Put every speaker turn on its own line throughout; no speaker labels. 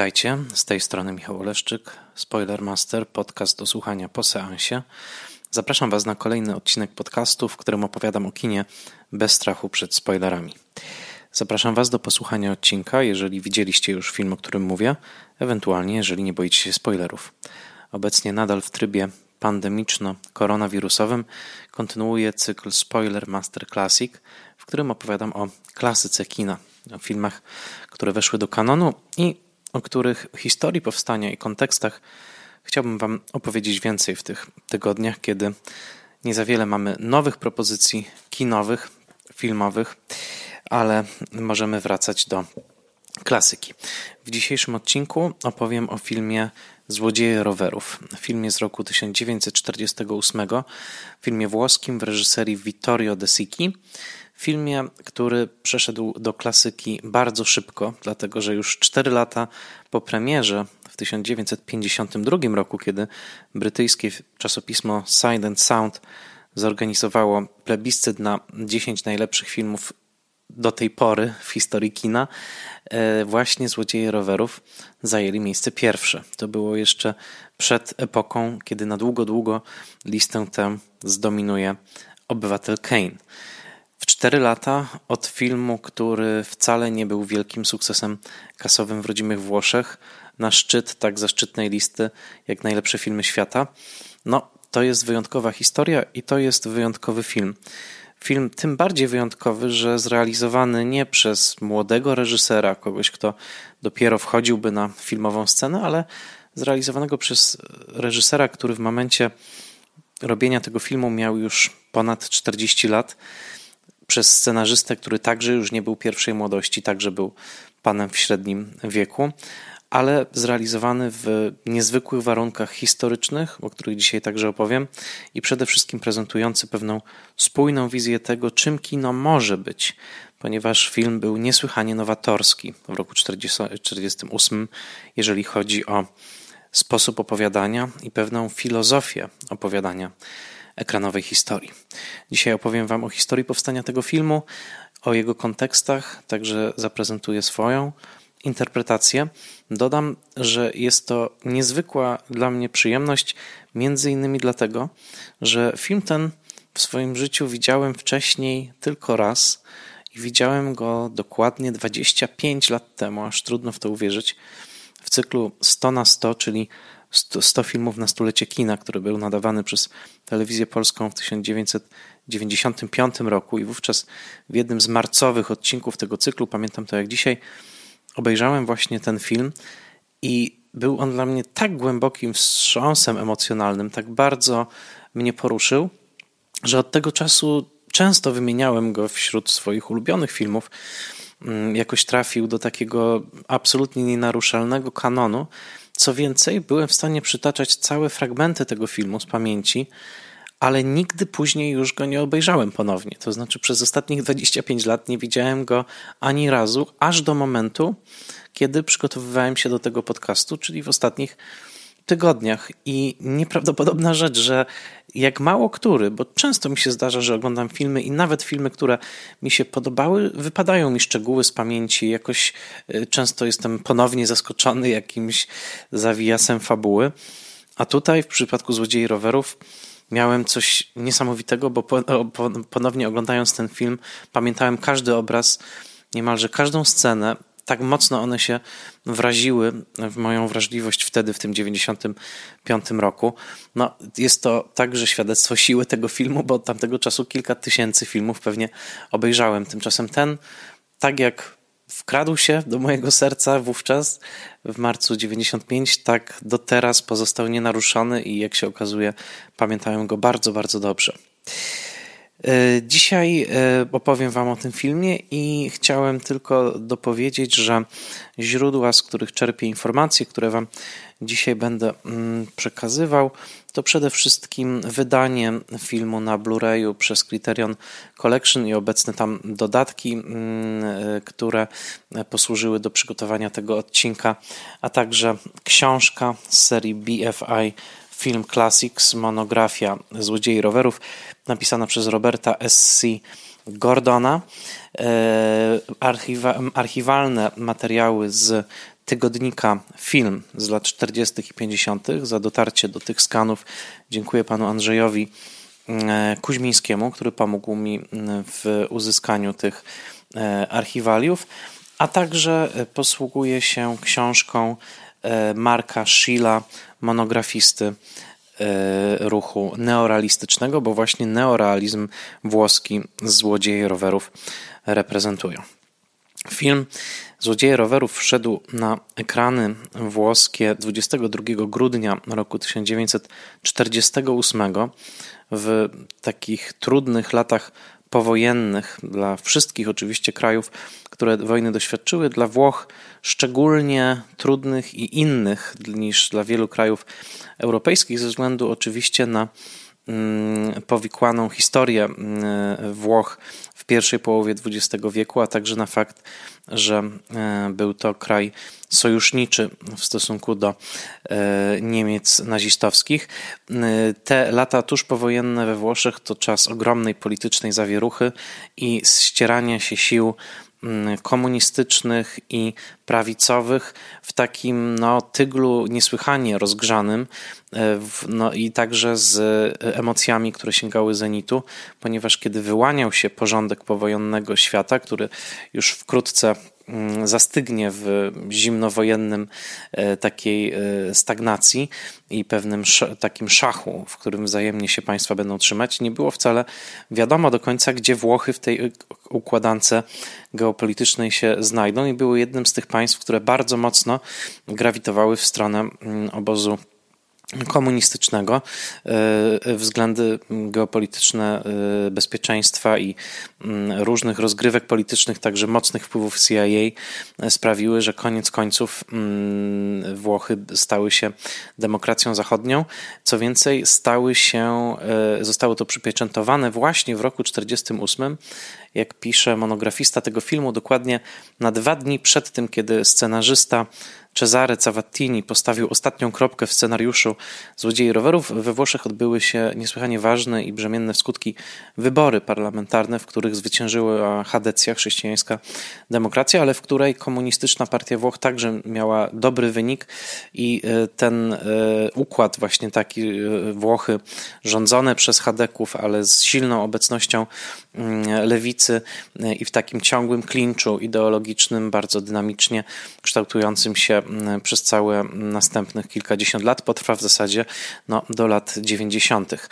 Witajcie, z tej strony Michał Oleszczyk, Spoilermaster, podcast do słuchania po seansie. Zapraszam Was na kolejny odcinek podcastu, w którym opowiadam o kinie bez strachu przed spoilerami. Zapraszam Was do posłuchania odcinka, jeżeli widzieliście już film, o którym mówię, ewentualnie jeżeli nie boicie się spoilerów. Obecnie nadal w trybie pandemiczno-koronawirusowym kontynuuję cykl Spoiler Master Classic, w którym opowiadam o klasyce kina, o filmach, które weszły do kanonu i o których historii powstania i kontekstach chciałbym Wam opowiedzieć więcej w tych tygodniach, kiedy nie za wiele mamy nowych propozycji kinowych, filmowych, ale możemy wracać do klasyki. W dzisiejszym odcinku opowiem o filmie Złodzieje rowerów, filmie z roku 1948, filmie włoskim w reżyserii Vittorio De Sichi, filmie, który przeszedł do klasyki bardzo szybko, dlatego że już 4 lata po premierze w 1952 roku, kiedy brytyjskie czasopismo Sight and Sound zorganizowało plebiscyt na 10 najlepszych filmów do tej pory w historii kina, e, właśnie Złodzieje rowerów zajęli miejsce pierwsze. To było jeszcze przed epoką, kiedy na długo, długo listę tę zdominuje Obywatel Kane. W cztery lata od filmu, który wcale nie był wielkim sukcesem kasowym w rodzimych Włoszech, na szczyt tak zaszczytnej listy jak najlepsze filmy świata, no to jest wyjątkowa historia i to jest wyjątkowy film. Film tym bardziej wyjątkowy, że zrealizowany nie przez młodego reżysera, kogoś, kto dopiero wchodziłby na filmową scenę, ale zrealizowanego przez reżysera, który w momencie robienia tego filmu miał już ponad 40 lat przez scenarzystę, który także już nie był pierwszej młodości, także był panem w średnim wieku, ale zrealizowany w niezwykłych warunkach historycznych, o których dzisiaj także opowiem, i przede wszystkim prezentujący pewną spójną wizję tego, czym kino może być, ponieważ film był niesłychanie nowatorski w roku 1948, jeżeli chodzi o sposób opowiadania i pewną filozofię opowiadania ekranowej historii. Dzisiaj opowiem Wam o historii powstania tego filmu, o jego kontekstach, także zaprezentuję swoją interpretację. Dodam, że jest to niezwykła dla mnie przyjemność, między innymi dlatego, że film ten w swoim życiu widziałem wcześniej tylko raz i widziałem go dokładnie 25 lat temu, aż trudno w to uwierzyć, w cyklu 100 na 100, czyli 100 filmów na stulecie kina, który był nadawany przez telewizję polską w 1995 roku i wówczas w jednym z marcowych odcinków tego cyklu, pamiętam to jak dzisiaj, obejrzałem właśnie ten film i był on dla mnie tak głębokim wstrząsem emocjonalnym, tak bardzo mnie poruszył, że od tego czasu często wymieniałem go wśród swoich ulubionych filmów. Mm, jakoś trafił do takiego absolutnie nienaruszalnego kanonu, co więcej, byłem w stanie przytaczać całe fragmenty tego filmu z pamięci, ale nigdy później już go nie obejrzałem ponownie. To znaczy, przez ostatnich 25 lat nie widziałem go ani razu, aż do momentu, kiedy przygotowywałem się do tego podcastu, czyli w ostatnich tygodniach. I nieprawdopodobna rzecz, że jak mało który, bo często mi się zdarza, że oglądam filmy i nawet filmy, które mi się podobały, wypadają mi szczegóły z pamięci. Jakoś y, często jestem ponownie zaskoczony jakimś zawijasem fabuły. A tutaj w przypadku Złodziei Rowerów miałem coś niesamowitego, bo ponownie oglądając ten film, pamiętałem każdy obraz, niemalże każdą scenę, tak mocno one się wraziły w moją wrażliwość wtedy, w tym 95 roku. No, jest to także świadectwo siły tego filmu, bo od tamtego czasu kilka tysięcy filmów pewnie obejrzałem. Tymczasem ten, tak jak wkradł się do mojego serca wówczas w marcu 95, tak do teraz pozostał nienaruszony i jak się okazuje, pamiętałem go bardzo, bardzo dobrze. E, dzisiaj e, opowiem Wam o tym filmie i chciałem tylko dopowiedzieć, że źródła, z których czerpię informacje, które Wam dzisiaj będę mm, przekazywał, to przede wszystkim wydanie filmu na Blu-rayu przez Criterion Collection i obecne tam dodatki, mm, e, które posłużyły do przygotowania tego odcinka, a także książka z serii BFI Film Classics, monografia Złodziei Rowerów, napisana przez Roberta S.C. Gordona. E, archiwa, archiwalne materiały z tygodnika Film z lat 40. i 50. Za dotarcie do tych skanów dziękuję panu Andrzejowi e, Kuźmińskiemu, który pomógł mi w uzyskaniu tych e, archiwaliów, a także posługuję się książką Marka Schilla, monografisty ruchu neorealistycznego, bo właśnie neorealizm włoski złodzieje rowerów reprezentują. Film Złodzieje rowerów wszedł na ekrany włoskie 22 grudnia roku 1948 w takich trudnych latach powojennych dla wszystkich oczywiście krajów, które wojny doświadczyły, dla Włoch szczególnie trudnych i innych niż dla wielu krajów europejskich, ze względu oczywiście na mm, powikłaną historię mm, Włoch w pierwszej połowie XX wieku, a także na fakt, że e, był to kraj sojuszniczy w stosunku do e, Niemiec nazistowskich. E, te lata tuż powojenne we Włoszech to czas ogromnej politycznej zawieruchy i ścierania się sił komunistycznych i prawicowych w takim no, tyglu niesłychanie rozgrzanym e, no, i także z emocjami, które sięgały zenitu, ponieważ kiedy wyłaniał się porządek powojennego świata, który już wkrótce Mm, zastygnie w zimnowojennym e, takiej e, stagnacji i pewnym takim szachu, w którym wzajemnie się państwa będą trzymać, nie było wcale wiadomo do końca, gdzie Włochy w tej układance geopolitycznej się znajdą. I były jednym z tych państw, które bardzo mocno grawitowały w stronę mm, obozu komunistycznego, e, względy geopolityczne e, bezpieczeństwa i mm, różnych rozgrywek politycznych, także mocnych wpływów CIA e, sprawiły, że koniec końców mm, Włochy stały się demokracją zachodnią. Co więcej, stały się, zostało to przypieczętowane właśnie w roku 1948, jak pisze monografista tego filmu, dokładnie na dwa dni przed tym, kiedy scenarzysta Cesare Cavattini postawił ostatnią kropkę w scenariuszu. Złodziei Rowerów, we Włoszech odbyły się niesłychanie ważne i brzemienne w skutki wybory parlamentarne, w których zwyciężyła Hadecja, chrześcijańska demokracja, ale w której komunistyczna partia Włoch także miała dobry wynik i e, ten e, układ właśnie taki e, Włochy rządzone przez Hadeków, ale z silną obecnością lewicy i w takim ciągłym klinczu ideologicznym, bardzo dynamicznie kształtującym się Mm, przez całe następnych kilkadziesiąt lat, potrwa w zasadzie no, do lat 90.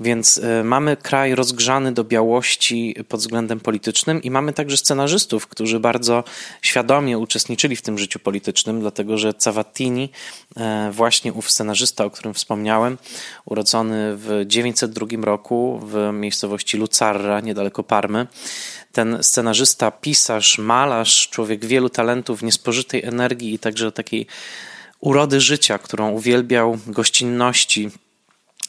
Więc y, mamy kraj rozgrzany do białości pod względem politycznym i mamy także scenarzystów, którzy bardzo świadomie uczestniczyli w tym życiu politycznym, dlatego że Cavattini, e, właśnie ów scenarzysta, o którym wspomniałem, urodzony w 902 roku w miejscowości Lucarra, niedaleko Parmy, ten scenarzysta, pisarz, malarz, człowiek wielu talentów, niespożytej energii i także takiej urody życia, którą uwielbiał, gościnności,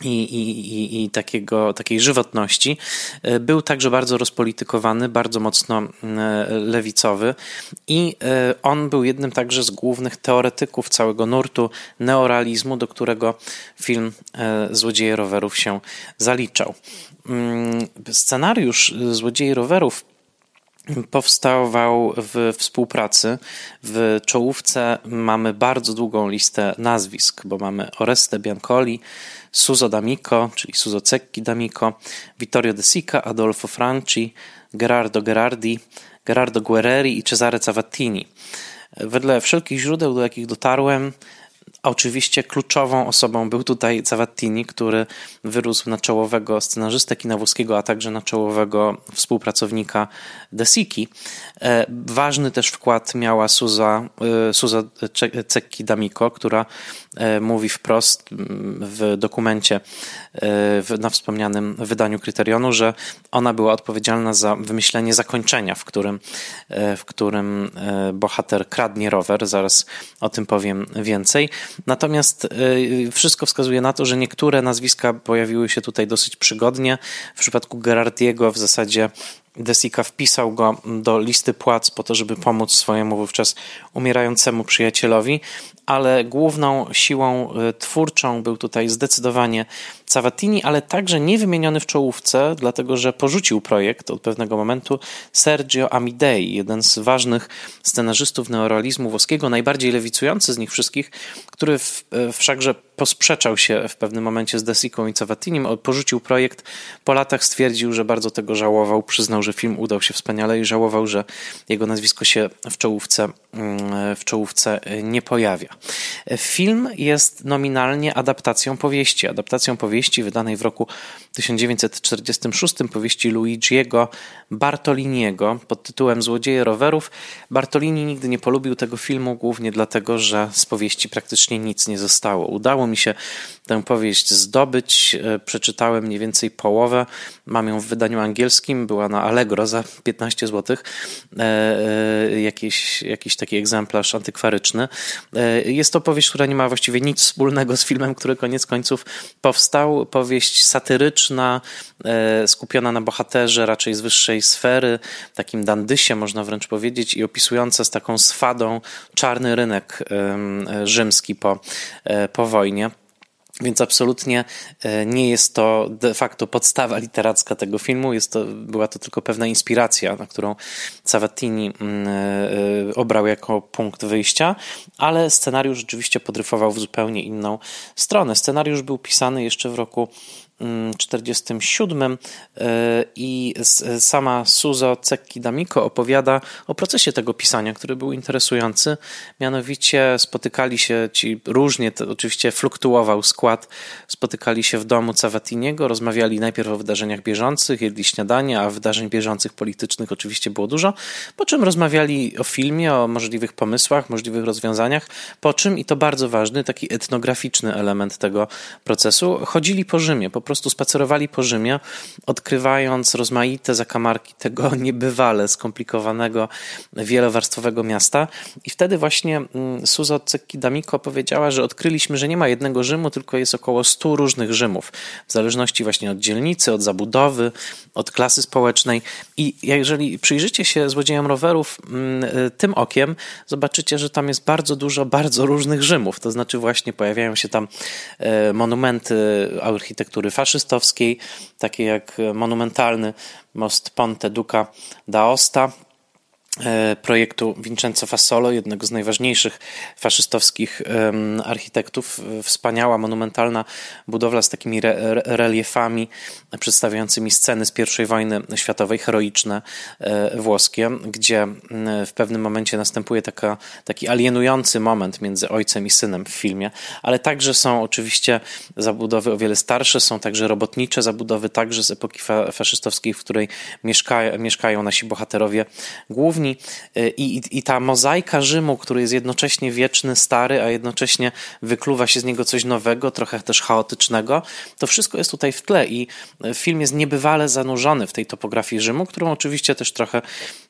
i, i, i takiego, takiej żywotności. E, był także bardzo rozpolitykowany, bardzo mocno e, lewicowy i e, on był jednym także z głównych teoretyków całego nurtu neorealizmu, do którego film Złodzieje rowerów się zaliczał. Mm, scenariusz Złodzieje rowerów powstawał w współpracy. W czołówce mamy bardzo długą listę nazwisk, bo mamy Oreste Biancoli, Suzo D'Amico, czyli Suzo Cecchi D'Amico, Vittorio De Sica, Adolfo Franci, Gerardo Gerardi, Gerardo Guerreri i Cesare Cavattini. Wedle wszelkich źródeł, do jakich dotarłem, Oczywiście kluczową osobą był tutaj Cavattini, który wyrósł na czołowego scenarzystę kina włoskiego, a także na czołowego współpracownika De Siki. E, ważny też wkład miała Suza, e, Suza Cecchi D'Amico, która e, mówi wprost w dokumencie na wspomnianym wydaniu Kryterionu, że ona była odpowiedzialna za wymyślenie zakończenia, w którym, w którym bohater kradnie rower. Zaraz o tym powiem więcej. Natomiast wszystko wskazuje na to, że niektóre nazwiska pojawiły się tutaj dosyć przygodnie. W przypadku Gerardiego w zasadzie Desika wpisał go do listy płac po to, żeby pomóc swojemu wówczas umierającemu przyjacielowi, ale główną siłą e, twórczą był tutaj zdecydowanie Savatini, ale także nie wymieniony w czołówce, dlatego że porzucił projekt od pewnego momentu Sergio Amidei, jeden z ważnych scenarzystów neorealizmu włoskiego, najbardziej lewicujący z nich wszystkich, który w, e, wszakże posprzeczał się w pewnym momencie z Desiką i Savatinim, porzucił projekt. Po latach stwierdził, że bardzo tego żałował, przyznał, że film udał się wspaniale i żałował, że jego nazwisko się w czołówce, mm, w czołówce nie pojawia. Film jest nominalnie adaptacją powieści, adaptacją powieści wydanej w roku 1946, powieści Luigiego Bartoliniego pod tytułem Złodzieje rowerów. Bartolini nigdy nie polubił tego filmu, głównie dlatego, że z powieści praktycznie nic nie zostało. Udało mi się tę powieść zdobyć. E, przeczytałem mniej więcej połowę. Mam ją w wydaniu angielskim, była na Allegro za 15 zł. E, e, jakiś, jakiś taki egzemplarz antykwaryczny. Jest to powieść, która nie ma właściwie nic wspólnego z filmem, który koniec końców powstał. Powieść satyryczna, skupiona na bohaterze raczej z wyższej sfery, takim dandysie można wręcz powiedzieć i opisująca z taką swadą czarny rynek rzymski po, po wojnie. Więc absolutnie e, nie jest to de facto podstawa literacka tego filmu, jest to, była to tylko pewna inspiracja, na którą Savatini mm, e, obrał jako punkt wyjścia, ale scenariusz rzeczywiście podryfował w zupełnie inną stronę. Scenariusz był pisany jeszcze w roku 47 e, i sama Suzo Cecchi D'Amico opowiada o procesie tego pisania, który był interesujący. Mianowicie spotykali się ci różnie, to oczywiście fluktuował skład, spotykali się w domu Cavatiniego, rozmawiali najpierw o wydarzeniach bieżących, jedli śniadania, a wydarzeń bieżących politycznych oczywiście było dużo, po czym rozmawiali o filmie, o możliwych pomysłach, możliwych rozwiązaniach, po czym, i to bardzo ważny, taki etnograficzny element tego procesu, chodzili po Rzymie, po prostu spacerowali po Rzymie, odkrywając rozmaite zakamarki tego niebywale skomplikowanego, wielowarstwowego miasta. I wtedy właśnie mm, Suzo Cecchi-D'Amico powiedziała, że odkryliśmy, że nie ma jednego Rzymu, tylko jest około 100 różnych Rzymów, w zależności właśnie od dzielnicy, od zabudowy, od klasy społecznej. I jeżeli przyjrzycie się złodziejom rowerów mm, y, tym okiem, zobaczycie, że tam jest bardzo dużo bardzo różnych Rzymów. To znaczy właśnie pojawiają się tam y, monumenty architektury faszystowskiej, takie jak monumentalny most Ponte Duca d'Aosta, projektu Vincenzo Fasolo, jednego z najważniejszych faszystowskich architektów. Wspaniała, monumentalna budowla z takimi re reliefami przedstawiającymi sceny z I wojny światowej, heroiczne e, włoskie, gdzie w pewnym momencie następuje taka, taki alienujący moment między ojcem i synem w filmie, ale także są oczywiście zabudowy o wiele starsze, są także robotnicze zabudowy, także z epoki fa faszystowskiej, w której mieszka mieszkają nasi bohaterowie główni Y, I, i, I ta mozaika Rzymu, który jest jednocześnie wieczny, stary, a jednocześnie wykluwa się z niego coś nowego, trochę też chaotycznego, to wszystko jest tutaj w tle i film jest niebywale zanurzony w tej topografii Rzymu, którą oczywiście też trochę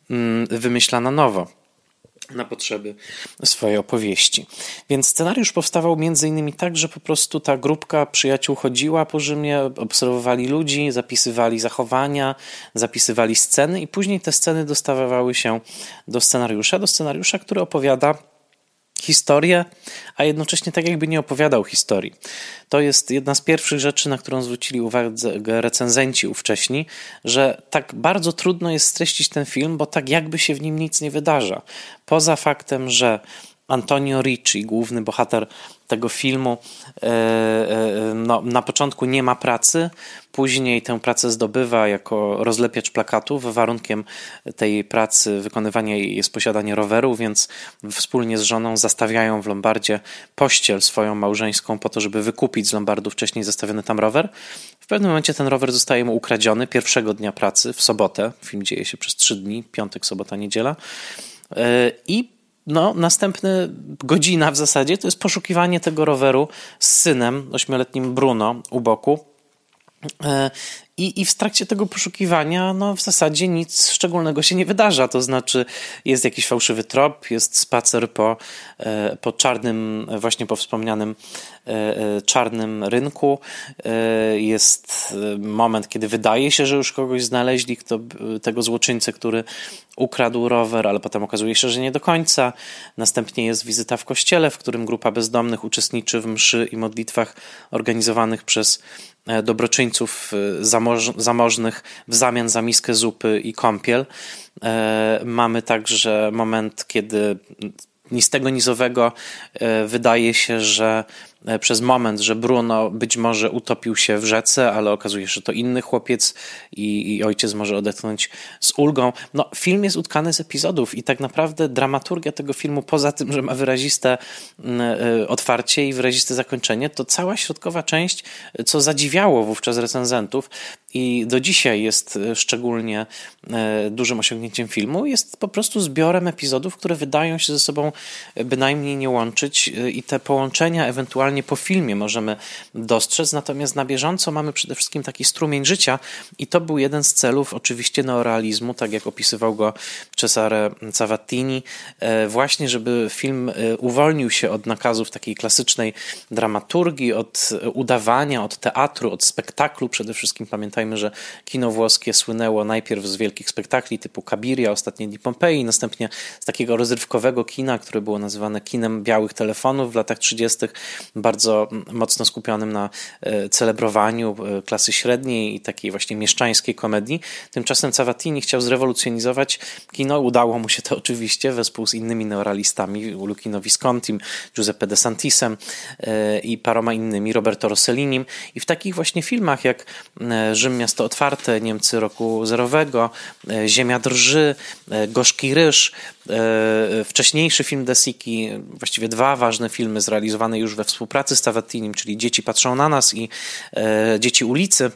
mm, wymyśla na nowo na potrzeby swojej opowieści. Więc scenariusz powstawał między innymi tak, że po prostu ta grupka przyjaciół chodziła po Rzymie, obserwowali ludzi, zapisywali zachowania, zapisywali sceny i później te sceny dostawały się do scenariusza, do scenariusza, który opowiada historię, a jednocześnie tak jakby nie opowiadał historii. To jest jedna z pierwszych rzeczy, na którą zwrócili uwagę recenzenci ówcześni, że tak bardzo trudno jest streścić ten film, bo tak jakby się w nim nic nie wydarza. Poza faktem, że Antonio Ricci, główny bohater tego filmu, e, e, no, na początku nie ma pracy, później tę pracę zdobywa jako rozlepiacz plakatów. Warunkiem tej pracy, wykonywania jej jest posiadanie roweru, więc wspólnie z żoną zastawiają w Lombardzie pościel swoją małżeńską po to, żeby wykupić z Lombardu wcześniej zastawiony tam rower. W pewnym momencie ten rower zostaje mu ukradziony pierwszego dnia pracy, w sobotę. Film dzieje się przez trzy dni, piątek, sobota, niedziela. E, I no, następny godzina w zasadzie to jest poszukiwanie tego roweru z synem, ośmioletnim Bruno, u boku. I, I w trakcie tego poszukiwania, no w zasadzie nic szczególnego się nie wydarza. To znaczy, jest jakiś fałszywy trop, jest spacer po, e, po czarnym, właśnie po wspomnianym e, e, czarnym rynku. Jest moment, kiedy wydaje się, że już kogoś znaleźli, kto, tego złoczyńcę, który ukradł rower, ale potem okazuje się, że nie do końca. Następnie jest wizyta w kościele, w którym grupa bezdomnych uczestniczy w mszy i modlitwach organizowanych przez dobroczyńców zamożnych zamożnych w zamian za miskę zupy i kąpiel. E, mamy także moment, kiedy ni z tego e, wydaje się, że E, przez moment, że Bruno być może utopił się w rzece, ale okazuje się, że to inny chłopiec i, i, ojciec może odetchnąć z ulgą. No, film jest utkany z epizodów i tak naprawdę dramaturgia tego filmu, poza tym, że ma wyraziste e, otwarcie i wyraziste zakończenie, to cała środkowa część, co zadziwiało wówczas recenzentów i do dzisiaj jest e, szczególnie dużym osiągnięciem filmu, jest po prostu zbiorem epizodów, które wydają się ze sobą bynajmniej nie łączyć i te połączenia ewentualnie po filmie możemy dostrzec, natomiast na bieżąco mamy przede wszystkim taki strumień życia i to był jeden z celów oczywiście neorealizmu, tak jak opisywał go Cesare Cavattini, e, właśnie żeby film e, uwolnił się od nakazów takiej klasycznej dramaturgii, od udawania, od teatru, od spektaklu przede wszystkim. Pamiętajmy, że kino włoskie słynęło najpierw z wielkich spektakli typu Kabiria, Ostatnie dni Pompeji, następnie z takiego rozrywkowego kina, które było nazywane kinem białych telefonów w latach 30 bardzo mocno skupionym na e, celebrowaniu e, klasy średniej i takiej właśnie mieszczańskiej komedii. Tymczasem Cavatini chciał zrewolucjonizować kino. Udało mu się to oczywiście wespół z innymi neorealistami, Lucchino Viscontim, Giuseppe De Santisem e, i paroma innymi, Roberto Rossellinim. I w takich właśnie filmach jak Miasto Otwarte, Niemcy roku zerowego, Ziemia drży, Gorzki ryż, wcześniejszy film De Siki, właściwie dwa ważne filmy zrealizowane już we współpracy pracy z Tavattinim, czyli Dzieci patrzą na nas i e, Dzieci ulicy.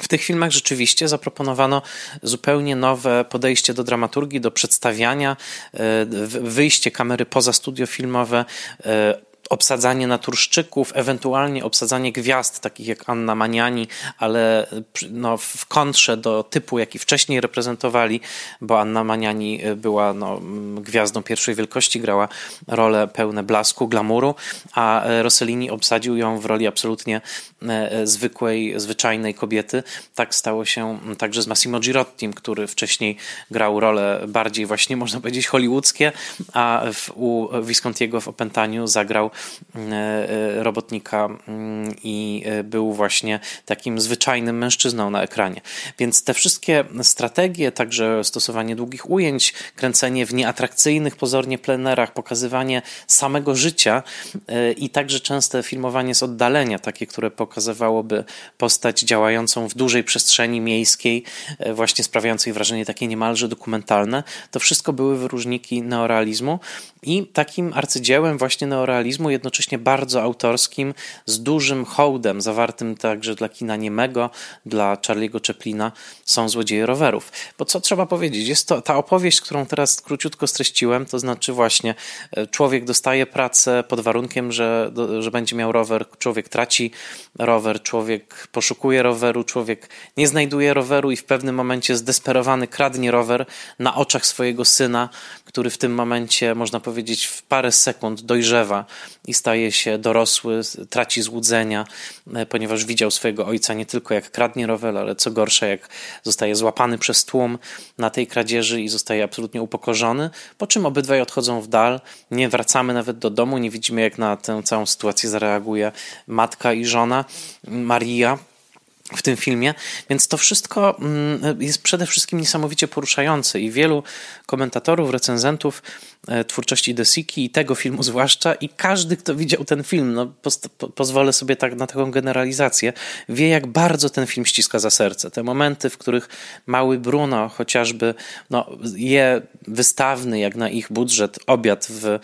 W tych filmach rzeczywiście zaproponowano zupełnie nowe podejście do dramaturgii, do przedstawiania, e, wyjście kamery poza studio filmowe, e, obsadzanie naturszczyków, ewentualnie obsadzanie gwiazd, takich jak Anna Maniani, ale no, w kontrze do typu, jaki wcześniej reprezentowali, bo Anna Maniani była no, gwiazdą pierwszej wielkości, grała rolę pełne blasku, glamuru, a Rossellini obsadził ją w roli absolutnie e, zwykłej, zwyczajnej kobiety. Tak stało się także z Massimo Girottim, który wcześniej grał role bardziej właśnie, można powiedzieć, hollywoodzkie, a w, u Viscontiego w Opętaniu zagrał E, e, robotnika mm, i e, był właśnie takim zwyczajnym mężczyzną na ekranie. Więc te wszystkie strategie, także stosowanie długich ujęć, kręcenie w nieatrakcyjnych pozornie plenerach, pokazywanie samego życia i także częste filmowanie z oddalenia, takie, które pokazywałoby postać działającą w dużej przestrzeni miejskiej, właśnie sprawiającej wrażenie takie niemalże dokumentalne, to wszystko były wyróżniki neorealizmu i takim arcydziełem właśnie neorealizmu jednocześnie bardzo autorskim, z dużym hołdem, zawartym także dla kina niemego, dla Charlie'ego Chaplina, są Złodzieje Rowerów. Bo co trzeba powiedzieć, jest to ta opowieść, którą teraz króciutko streściłem, to znaczy właśnie e, człowiek dostaje pracę pod warunkiem, że, że będzie miał rower, człowiek traci rower, człowiek poszukuje roweru, człowiek nie znajduje roweru i w pewnym momencie zdesperowany kradnie rower na oczach swojego syna, który w tym momencie, można powiedzieć, w parę sekund dojrzewa i staje się dorosły, traci złudzenia, e, ponieważ widział swojego ojca nie tylko jak kradnie rower, ale co gorsza, jak zostaje złapany przez tłum na tej kradzieży i zostaje absolutnie upokorzony, po czym obydwaj odchodzą w dal, nie wracamy nawet do domu, nie widzimy jak na tę całą sytuację zareaguje matka i żona Maria, w tym filmie, więc to wszystko mm, jest przede wszystkim niesamowicie poruszające i wielu komentatorów, recenzentów twórczości Desiki i tego filmu zwłaszcza i każdy, kto widział ten film, no po, pozwolę sobie tak na taką generalizację, wie jak bardzo ten film ściska za serce. Te momenty, w których mały Bruno chociażby no, je wystawny jak na ich budżet obiad w e,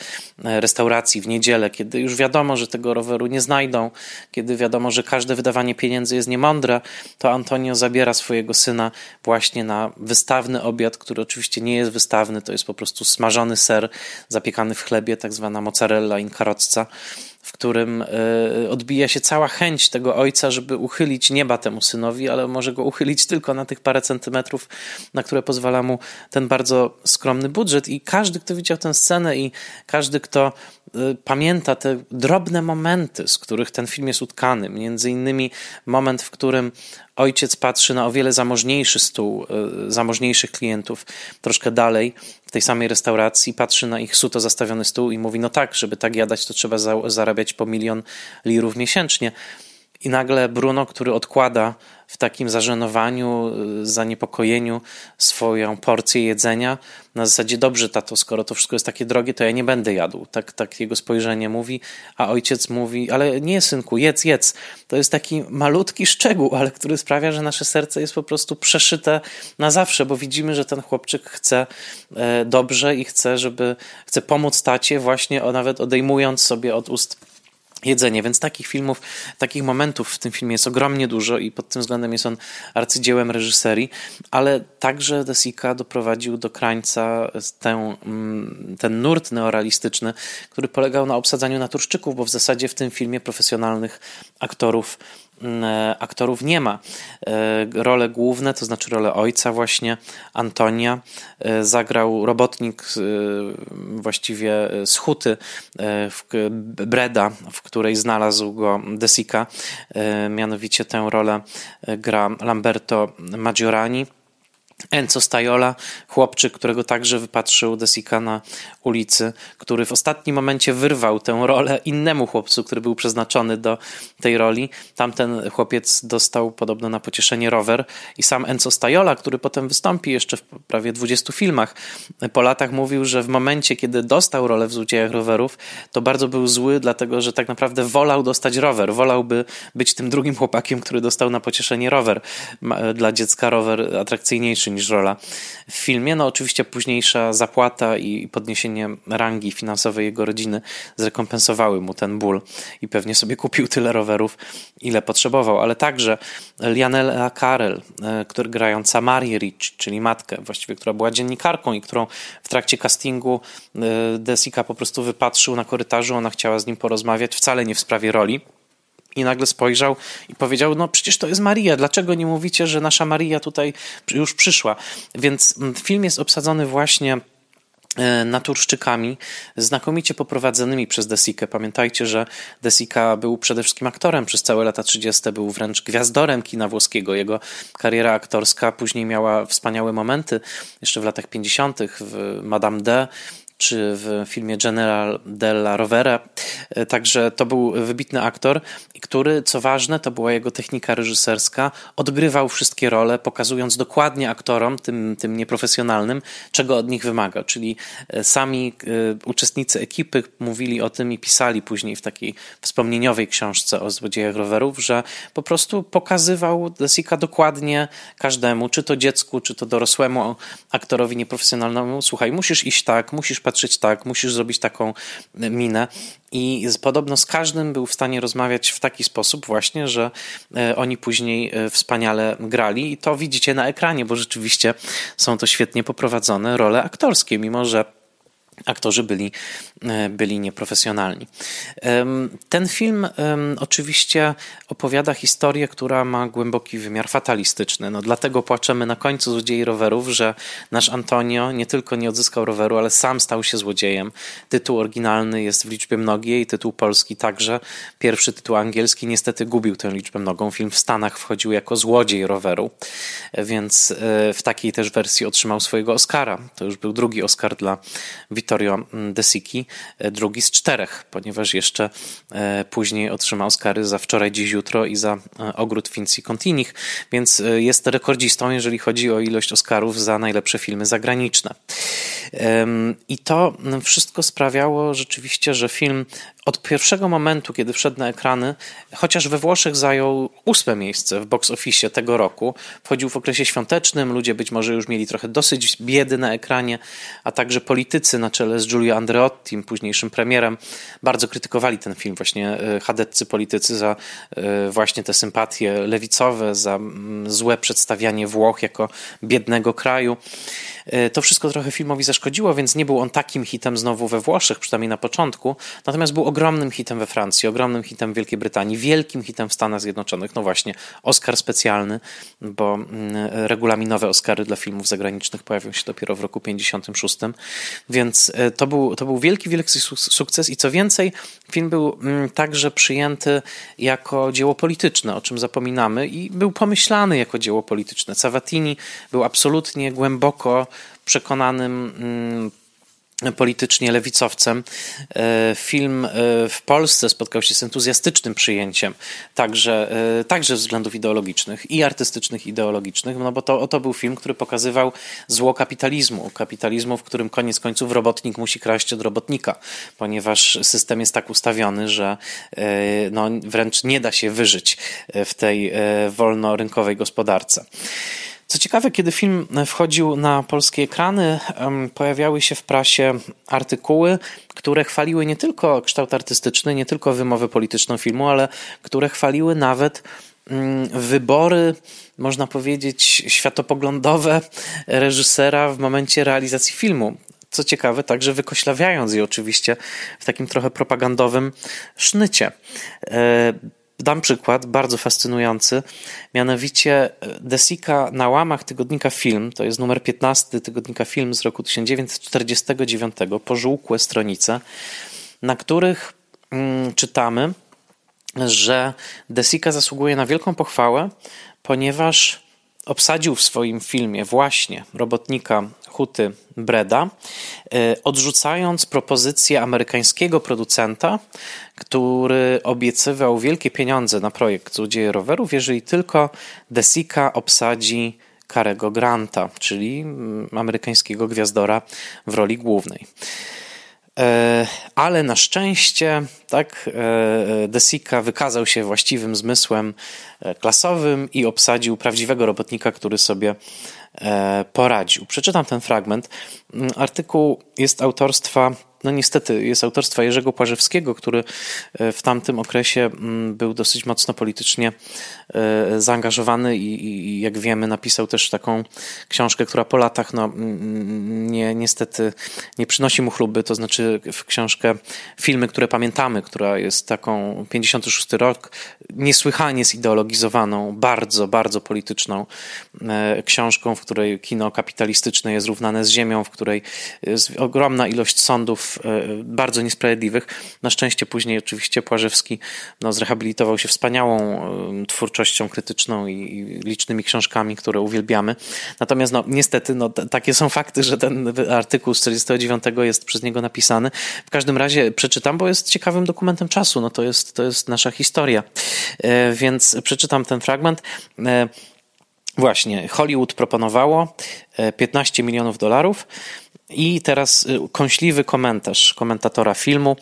restauracji w niedzielę, kiedy już wiadomo, że tego roweru nie znajdą, kiedy wiadomo, że każde wydawanie pieniędzy jest niemądre, to Antonio zabiera swojego syna właśnie na wystawny obiad, który oczywiście nie jest wystawny, to jest po prostu smażony ser zapiekany w chlebie, tak zwana mozzarella in carrozza w którym odbija się cała chęć tego ojca, żeby uchylić nieba temu synowi, ale może go uchylić tylko na tych parę centymetrów, na które pozwala mu ten bardzo skromny budżet. I każdy, kto widział tę scenę i każdy, kto pamięta te drobne momenty, z których ten film jest utkany, między innymi moment, w którym ojciec patrzy na o wiele zamożniejszy stół, e, zamożniejszych klientów, troszkę dalej, w tej samej restauracji, patrzy na ich suto zastawiony stół i mówi: No tak, żeby tak jadać, to trzeba zarabiać po milion lirów miesięcznie. I nagle Bruno, który odkłada w takim zażenowaniu, y, zaniepokojeniu swoją porcję jedzenia, na zasadzie dobrze, tato, skoro to wszystko jest takie drogie, to ja nie będę jadł. Tak, tak jego spojrzenie mówi, a ojciec mówi, ale nie synku, jedz, jedz. To jest taki malutki szczegół, ale który sprawia, że nasze serce jest po prostu przeszyte na zawsze, bo widzimy, że ten chłopczyk chce e, dobrze i chce, żeby, chce pomóc tacie właśnie nawet odejmując sobie od ust jedzenie. Więc takich filmów, takich momentów w tym filmie jest ogromnie dużo i pod tym względem jest on arcydziełem reżyserii, ale także De Sica doprowadził do krańca tę, mm, ten nurt neorealistyczny, który polegał na obsadzaniu naturszczyków, bo w zasadzie w tym filmie profesjonalnych aktorów aktorów nie ma. E, role główne, to znaczy rolę ojca właśnie, Antonia, e, zagrał robotnik właściwie z huty Breda, w której znalazł go Desika. Mianowicie tę rolę gra Lamberto Maggiorani. Enzo Stajola, chłopczyk, którego także wypatrzył Desika na ulicy, który w ostatnim momencie wyrwał tę rolę innemu chłopcu, który był przeznaczony do tej roli. Tamten chłopiec dostał podobno na pocieszenie rower i sam Enzo Stajola, który potem wystąpi jeszcze w prawie 20 filmach po latach, mówił, że w momencie, kiedy dostał rolę w Złodziejach Rowerów, to bardzo był zły, dlatego że tak naprawdę wolał dostać rower, wolałby być tym drugim chłopakiem, który dostał na pocieszenie rower. Dla dziecka rower atrakcyjniejszy niż rola w filmie. No oczywiście późniejsza zapłata i podniesienie rangi finansowej jego rodziny zrekompensowały mu ten ból i pewnie sobie kupił tyle rowerów, ile potrzebował, ale także Lianella Karel, e, który grająca Mary Rich, czyli matkę właściwie, która była dziennikarką i którą w trakcie castingu e, Desika po prostu wypatrzył na korytarzu, ona chciała z nim porozmawiać, wcale nie w sprawie roli i nagle spojrzał i powiedział: No, przecież to jest Maria, dlaczego nie mówicie, że nasza Maria tutaj już przyszła? Więc mm, film jest obsadzony właśnie e, naturszczykami, znakomicie poprowadzonymi przez Desikę. Pamiętajcie, że Desika był przede wszystkim aktorem przez całe lata 30., był wręcz gwiazdorem kina włoskiego. Jego kariera aktorska później miała wspaniałe momenty, jeszcze w latach 50. w Madame D czy w filmie General della Rovere. E, także to był wybitny aktor, który, co ważne, to była jego technika reżyserska, odgrywał wszystkie role, pokazując dokładnie aktorom, tym, tym nieprofesjonalnym, czego od nich wymaga. Czyli e, sami e, uczestnicy ekipy mówili o tym i pisali później w takiej wspomnieniowej książce o złodziejach rowerów, że po prostu pokazywał Desika dokładnie każdemu, czy to dziecku, czy to dorosłemu aktorowi nieprofesjonalnemu. Słuchaj, musisz iść tak, musisz patrzeć tak, musisz zrobić taką minę. I podobno z każdym był w stanie rozmawiać w taki sposób, właśnie, że e, oni później e, wspaniale grali. I to widzicie na ekranie, bo rzeczywiście są to świetnie poprowadzone role aktorskie, mimo że aktorzy byli, e, byli nieprofesjonalni. Ten film oczywiście opowiada historię, która ma głęboki wymiar fatalistyczny. No, dlatego płaczemy na końcu złodziei rowerów, że nasz Antonio nie tylko nie odzyskał roweru, ale sam stał się złodziejem. Tytuł oryginalny jest w liczbie mnogiej, tytuł polski także. Pierwszy tytuł angielski niestety gubił tę liczbę mnogą. Film w Stanach wchodził jako złodziej roweru, więc e, w takiej też wersji otrzymał swojego Oscara. To już był drugi Oscar dla Vittorio De Sici, e, drugi z czterech, ponieważ jeszcze e, później otrzymał Oscary za Wczoraj, Dziś, Jutro i za e, Ogród Vinci Continich, więc jest rekordzistą, jeżeli chodzi o ilość Oscarów za najlepsze filmy zagraniczne. I to wszystko sprawiało rzeczywiście, że film od pierwszego momentu, kiedy wszedł na ekrany, chociaż we Włoszech zajął ósme miejsce w box office tego roku, wchodził w okresie świątecznym, ludzie być może już mieli trochę dosyć biedy na ekranie, a także politycy na czele z Giulio Andreotti, późniejszym premierem, bardzo krytykowali ten film, właśnie e, chadeccy politycy za e, właśnie te sympatie lewicowe, za mm, złe przedstawianie Włoch jako biednego kraju. E, to wszystko trochę filmowi zaszkodziło więc nie był on takim hitem znowu we Włoszech, przynajmniej na początku. Natomiast był ogromnym hitem we Francji, ogromnym hitem w Wielkiej Brytanii, wielkim hitem w Stanach Zjednoczonych. No właśnie, Oscar specjalny, bo mm, regulaminowe Oscary dla filmów zagranicznych pojawią się dopiero w roku 56. Więc e, to był, to był wielki, wielki sukces i co więcej, film był mm, także przyjęty jako dzieło polityczne, o czym zapominamy i był pomyślany jako dzieło polityczne. Savatini był absolutnie głęboko przekonanym mm, politycznie lewicowcem. E, film e, w Polsce spotkał się z entuzjastycznym przyjęciem, także, e, także względów ideologicznych i artystycznych, ideologicznych, no bo to, to był film, który pokazywał zło kapitalizmu, kapitalizmu, w którym koniec końców robotnik musi kraść od robotnika, ponieważ system jest tak ustawiony, że no, wręcz nie da się wyżyć w tej wolnorynkowej gospodarce. Co ciekawe, kiedy film wchodził na polskie ekrany, pojawiały się w prasie artykuły, które chwaliły nie tylko kształt artystyczny, nie tylko wymowę polityczną filmu, ale które chwaliły nawet mm, wybory, można powiedzieć, światopoglądowe reżysera w momencie realizacji filmu. Co ciekawe, także wykoślawiając je oczywiście w takim trochę propagandowym sznycie. Dam przykład bardzo fascynujący, mianowicie e, Desika na łamach tygodnika Film, to jest numer 15 tygodnika Film z roku 1949, pożółkłe stronice, na których mm, czytamy, że Desika zasługuje na wielką pochwałę, ponieważ obsadził w swoim filmie właśnie robotnika Huty Breda, e, odrzucając propozycję amerykańskiego producenta, który obiecywał wielkie pieniądze na projekt Złodzieje Rowerów, jeżeli tylko Desika obsadzi Karego Granta, czyli mm, amerykańskiego gwiazdora w roli głównej. E, ale na szczęście tak, e, Desika wykazał się właściwym zmysłem klasowym i obsadził prawdziwego robotnika, który sobie poradził. Przeczytam ten fragment. Mm, artykuł jest autorstwa no niestety jest autorstwa Jerzego Płażewskiego, który e, w tamtym okresie mm, był dosyć mocno politycznie e, zaangażowany i, i jak wiemy napisał też taką książkę, która po latach no, nie, niestety nie przynosi mu chluby, to znaczy w książkę Filmy, które pamiętamy, która jest taką 56 rok, niesłychanie zideologizowaną, bardzo, bardzo polityczną e, książką, w której kino kapitalistyczne jest równane z ziemią, w której jest ogromna ilość sądów E, bardzo niesprawiedliwych. Na szczęście później oczywiście Płażewski no, zrehabilitował się wspaniałą e, twórczością krytyczną i licznymi książkami, które uwielbiamy. Natomiast no, niestety no, takie są fakty, że ten artykuł z 49 jest przez niego napisany. W każdym razie przeczytam, bo jest ciekawym dokumentem czasu. No, to, jest, to jest nasza historia. E, więc przeczytam ten fragment. Właśnie, Hollywood proponowało 15 milionów dolarów. I teraz y, kąśliwy komentarz komentatora filmu.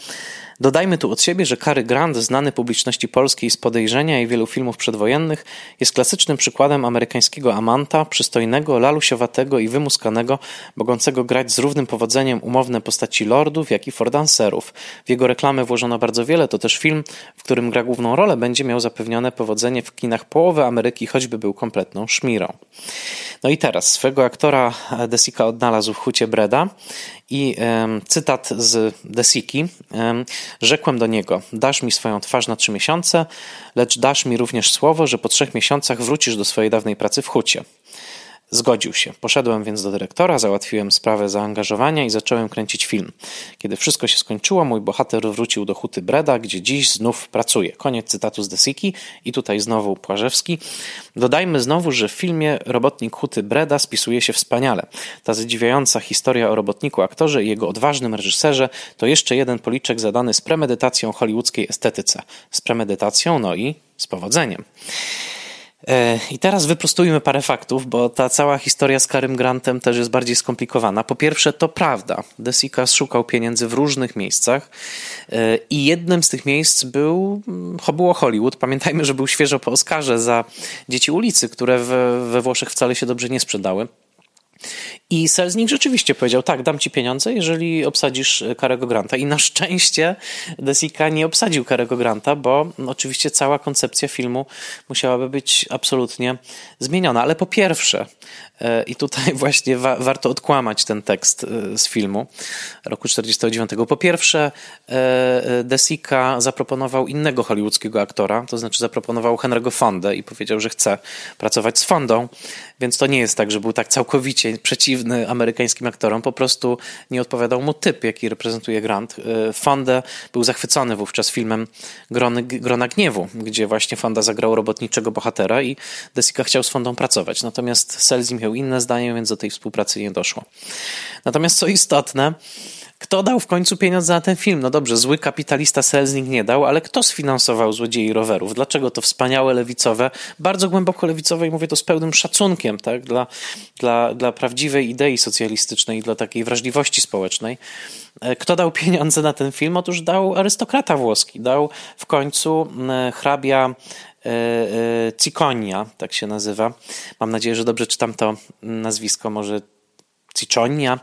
Dodajmy tu od siebie, że Cary Grant, znany publiczności polskiej z podejrzenia i wielu filmów przedwojennych, jest klasycznym przykładem amerykańskiego amanta, przystojnego, lalusiowatego i wymuskanego, mogącego grać z równym powodzeniem umowne postaci lordów, jak i fordancerów. W jego reklamę włożono bardzo wiele, to też film, w którym gra główną rolę, będzie miał zapewnione powodzenie w kinach połowy Ameryki, choćby był kompletną szmirą. No i teraz swego aktora Desika odnalazł w hucie Breda i cytat z Desiki. Rzekłem do niego: Dasz mi swoją twarz na trzy miesiące, lecz dasz mi również słowo, że po trzech miesiącach wrócisz do swojej dawnej pracy w hucie. Zgodził się. Poszedłem więc do dyrektora, załatwiłem sprawę zaangażowania i zacząłem kręcić film. Kiedy wszystko się skończyło, mój bohater wrócił do huty Breda, gdzie dziś znów pracuje. Koniec cytatu z Desiki i tutaj znowu Płażewski. Dodajmy znowu, że w filmie robotnik huty Breda spisuje się wspaniale. Ta zadziwiająca historia o robotniku aktorze i jego odważnym reżyserze to jeszcze jeden policzek zadany z premedytacją hollywoodzkiej estetyce. Z premedytacją, no i z powodzeniem. E, I teraz wyprostujmy parę faktów, bo ta cała historia z Karym Grantem też jest bardziej skomplikowana. Po pierwsze, to prawda. Desika szukał pieniędzy w różnych miejscach e, i jednym z tych miejsc był, mm, było Hollywood. Pamiętajmy, że był świeżo po Oscarze za Dzieci ulicy, które we, we Włoszech wcale się dobrze nie sprzedały. I Selznick rzeczywiście powiedział, tak, dam ci pieniądze, jeżeli obsadzisz Karego Granta. I na szczęście Desika nie obsadził Karego Granta, bo oczywiście cała koncepcja filmu musiałaby być absolutnie zmieniona. Ale po pierwsze, e, i tutaj właśnie wa warto odkłamać ten tekst e, z filmu roku 49. Po pierwsze, e, Desika zaproponował innego hollywoodzkiego aktora, to znaczy zaproponował Henry'ego Fondę i powiedział, że chce pracować z Fondą, więc to nie jest tak, że był tak całkowicie przeciwny amerykańskim aktorom, po prostu nie odpowiadał mu typ, jaki reprezentuje Grant. E, Fonda był zachwycony wówczas filmem Grony, Grona Gniewu, gdzie właśnie Fonda zagrał robotniczego bohatera i Desika chciał z Fondą pracować. Natomiast Selzim miał inne zdanie, więc do tej współpracy nie doszło. Natomiast co istotne, kto dał w końcu pieniądze na ten film? No dobrze, zły kapitalista Selznick nie dał, ale kto sfinansował złodziei rowerów? Dlaczego to wspaniałe lewicowe, bardzo głęboko lewicowe i mówię to z pełnym szacunkiem tak, dla, dla, dla prawdziwej idei socjalistycznej, dla takiej wrażliwości społecznej. E, kto dał pieniądze na ten film? Otóż dał arystokrata włoski. Dał w końcu hrabia e, e, Ciconia, tak się nazywa. Mam nadzieję, że dobrze czytam to nazwisko, może Cicogna.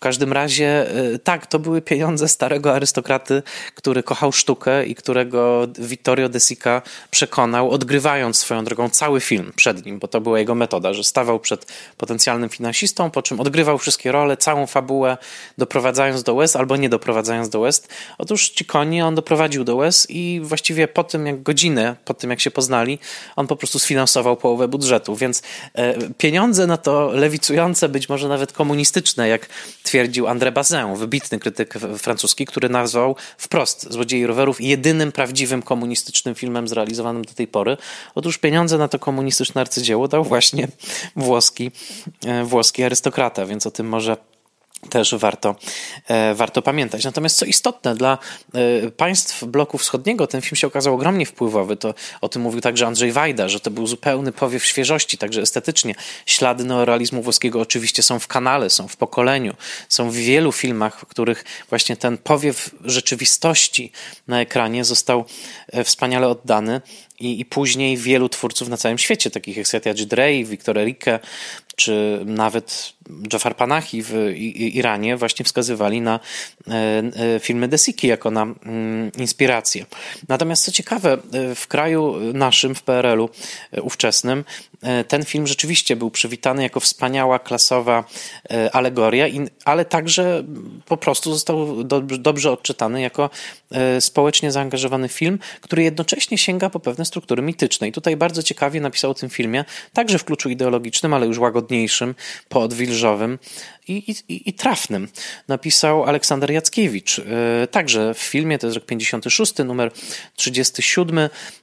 W każdym razie, y, tak, to były pieniądze starego arystokraty, który kochał sztukę i którego Vittorio De Sica przekonał, odgrywając swoją drogą cały film przed nim, bo to była jego metoda, że stawał przed potencjalnym finansistą, po czym odgrywał wszystkie role, całą fabułę, doprowadzając do łez albo nie doprowadzając do łez. Otóż Cicconi on doprowadził do łez i właściwie po tym, jak godzinę, po tym, jak się poznali, on po prostu sfinansował połowę budżetu, więc e, pieniądze na to lewicujące, być może nawet komunistyczne, jak twierdził André Bazin, wybitny krytyk francuski, który nazwał wprost Złodziei rowerów jedynym prawdziwym komunistycznym filmem zrealizowanym do tej pory. Otóż pieniądze na to komunistyczne arcydzieło dał właśnie włoski, e, włoski arystokrata, więc o tym może też warto, e, warto pamiętać. Natomiast co istotne, dla e, państw bloku wschodniego ten film się okazał ogromnie wpływowy. To, o tym mówił także Andrzej Wajda, że to był zupełny powiew świeżości, także estetycznie. Ślady neorealizmu włoskiego oczywiście są w kanale, są w pokoleniu, są w wielu filmach, w których właśnie ten powiew rzeczywistości na ekranie został e, wspaniale oddany i, i później wielu twórców na całym świecie, takich jak Satyajit Ray, Victor Enrique, czy nawet Jafar Panahi w Iranie właśnie wskazywali na e, e, filmy Desiki jako na mm, inspirację. Natomiast co ciekawe, e, w kraju naszym, w PRL-u ówczesnym, ten film rzeczywiście był przywitany jako wspaniała, klasowa alegoria, ale także po prostu został dobrze odczytany jako społecznie zaangażowany film, który jednocześnie sięga po pewne struktury mityczne. I tutaj bardzo ciekawie napisał o tym filmie, także w kluczu ideologicznym, ale już łagodniejszym, poodwilżowym i, i, i trafnym. Napisał Aleksander Jackiewicz. E, także w filmie, to jest rok 56, numer 37.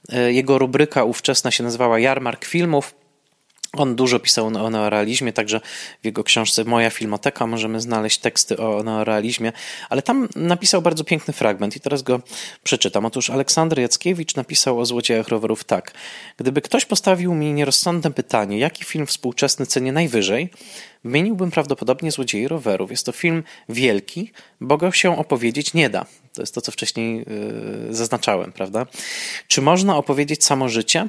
E, jego rubryka ówczesna się nazywała Jarmark Filmów. On dużo pisał o neorealizmie, także w jego książce Moja Filmoteka możemy znaleźć teksty o neorealizmie, ale tam napisał bardzo piękny fragment i teraz go przeczytam. Otóż Aleksander Jackiewicz napisał o Złodziejach Rowerów tak. Gdyby ktoś postawił mi nierozsądne pytanie, jaki film współczesny cenię najwyżej, wymieniłbym prawdopodobnie Złodziei Rowerów. Jest to film wielki, bo go się opowiedzieć nie da. To jest to, co wcześniej yy, zaznaczałem, prawda? Czy można opowiedzieć samo życie?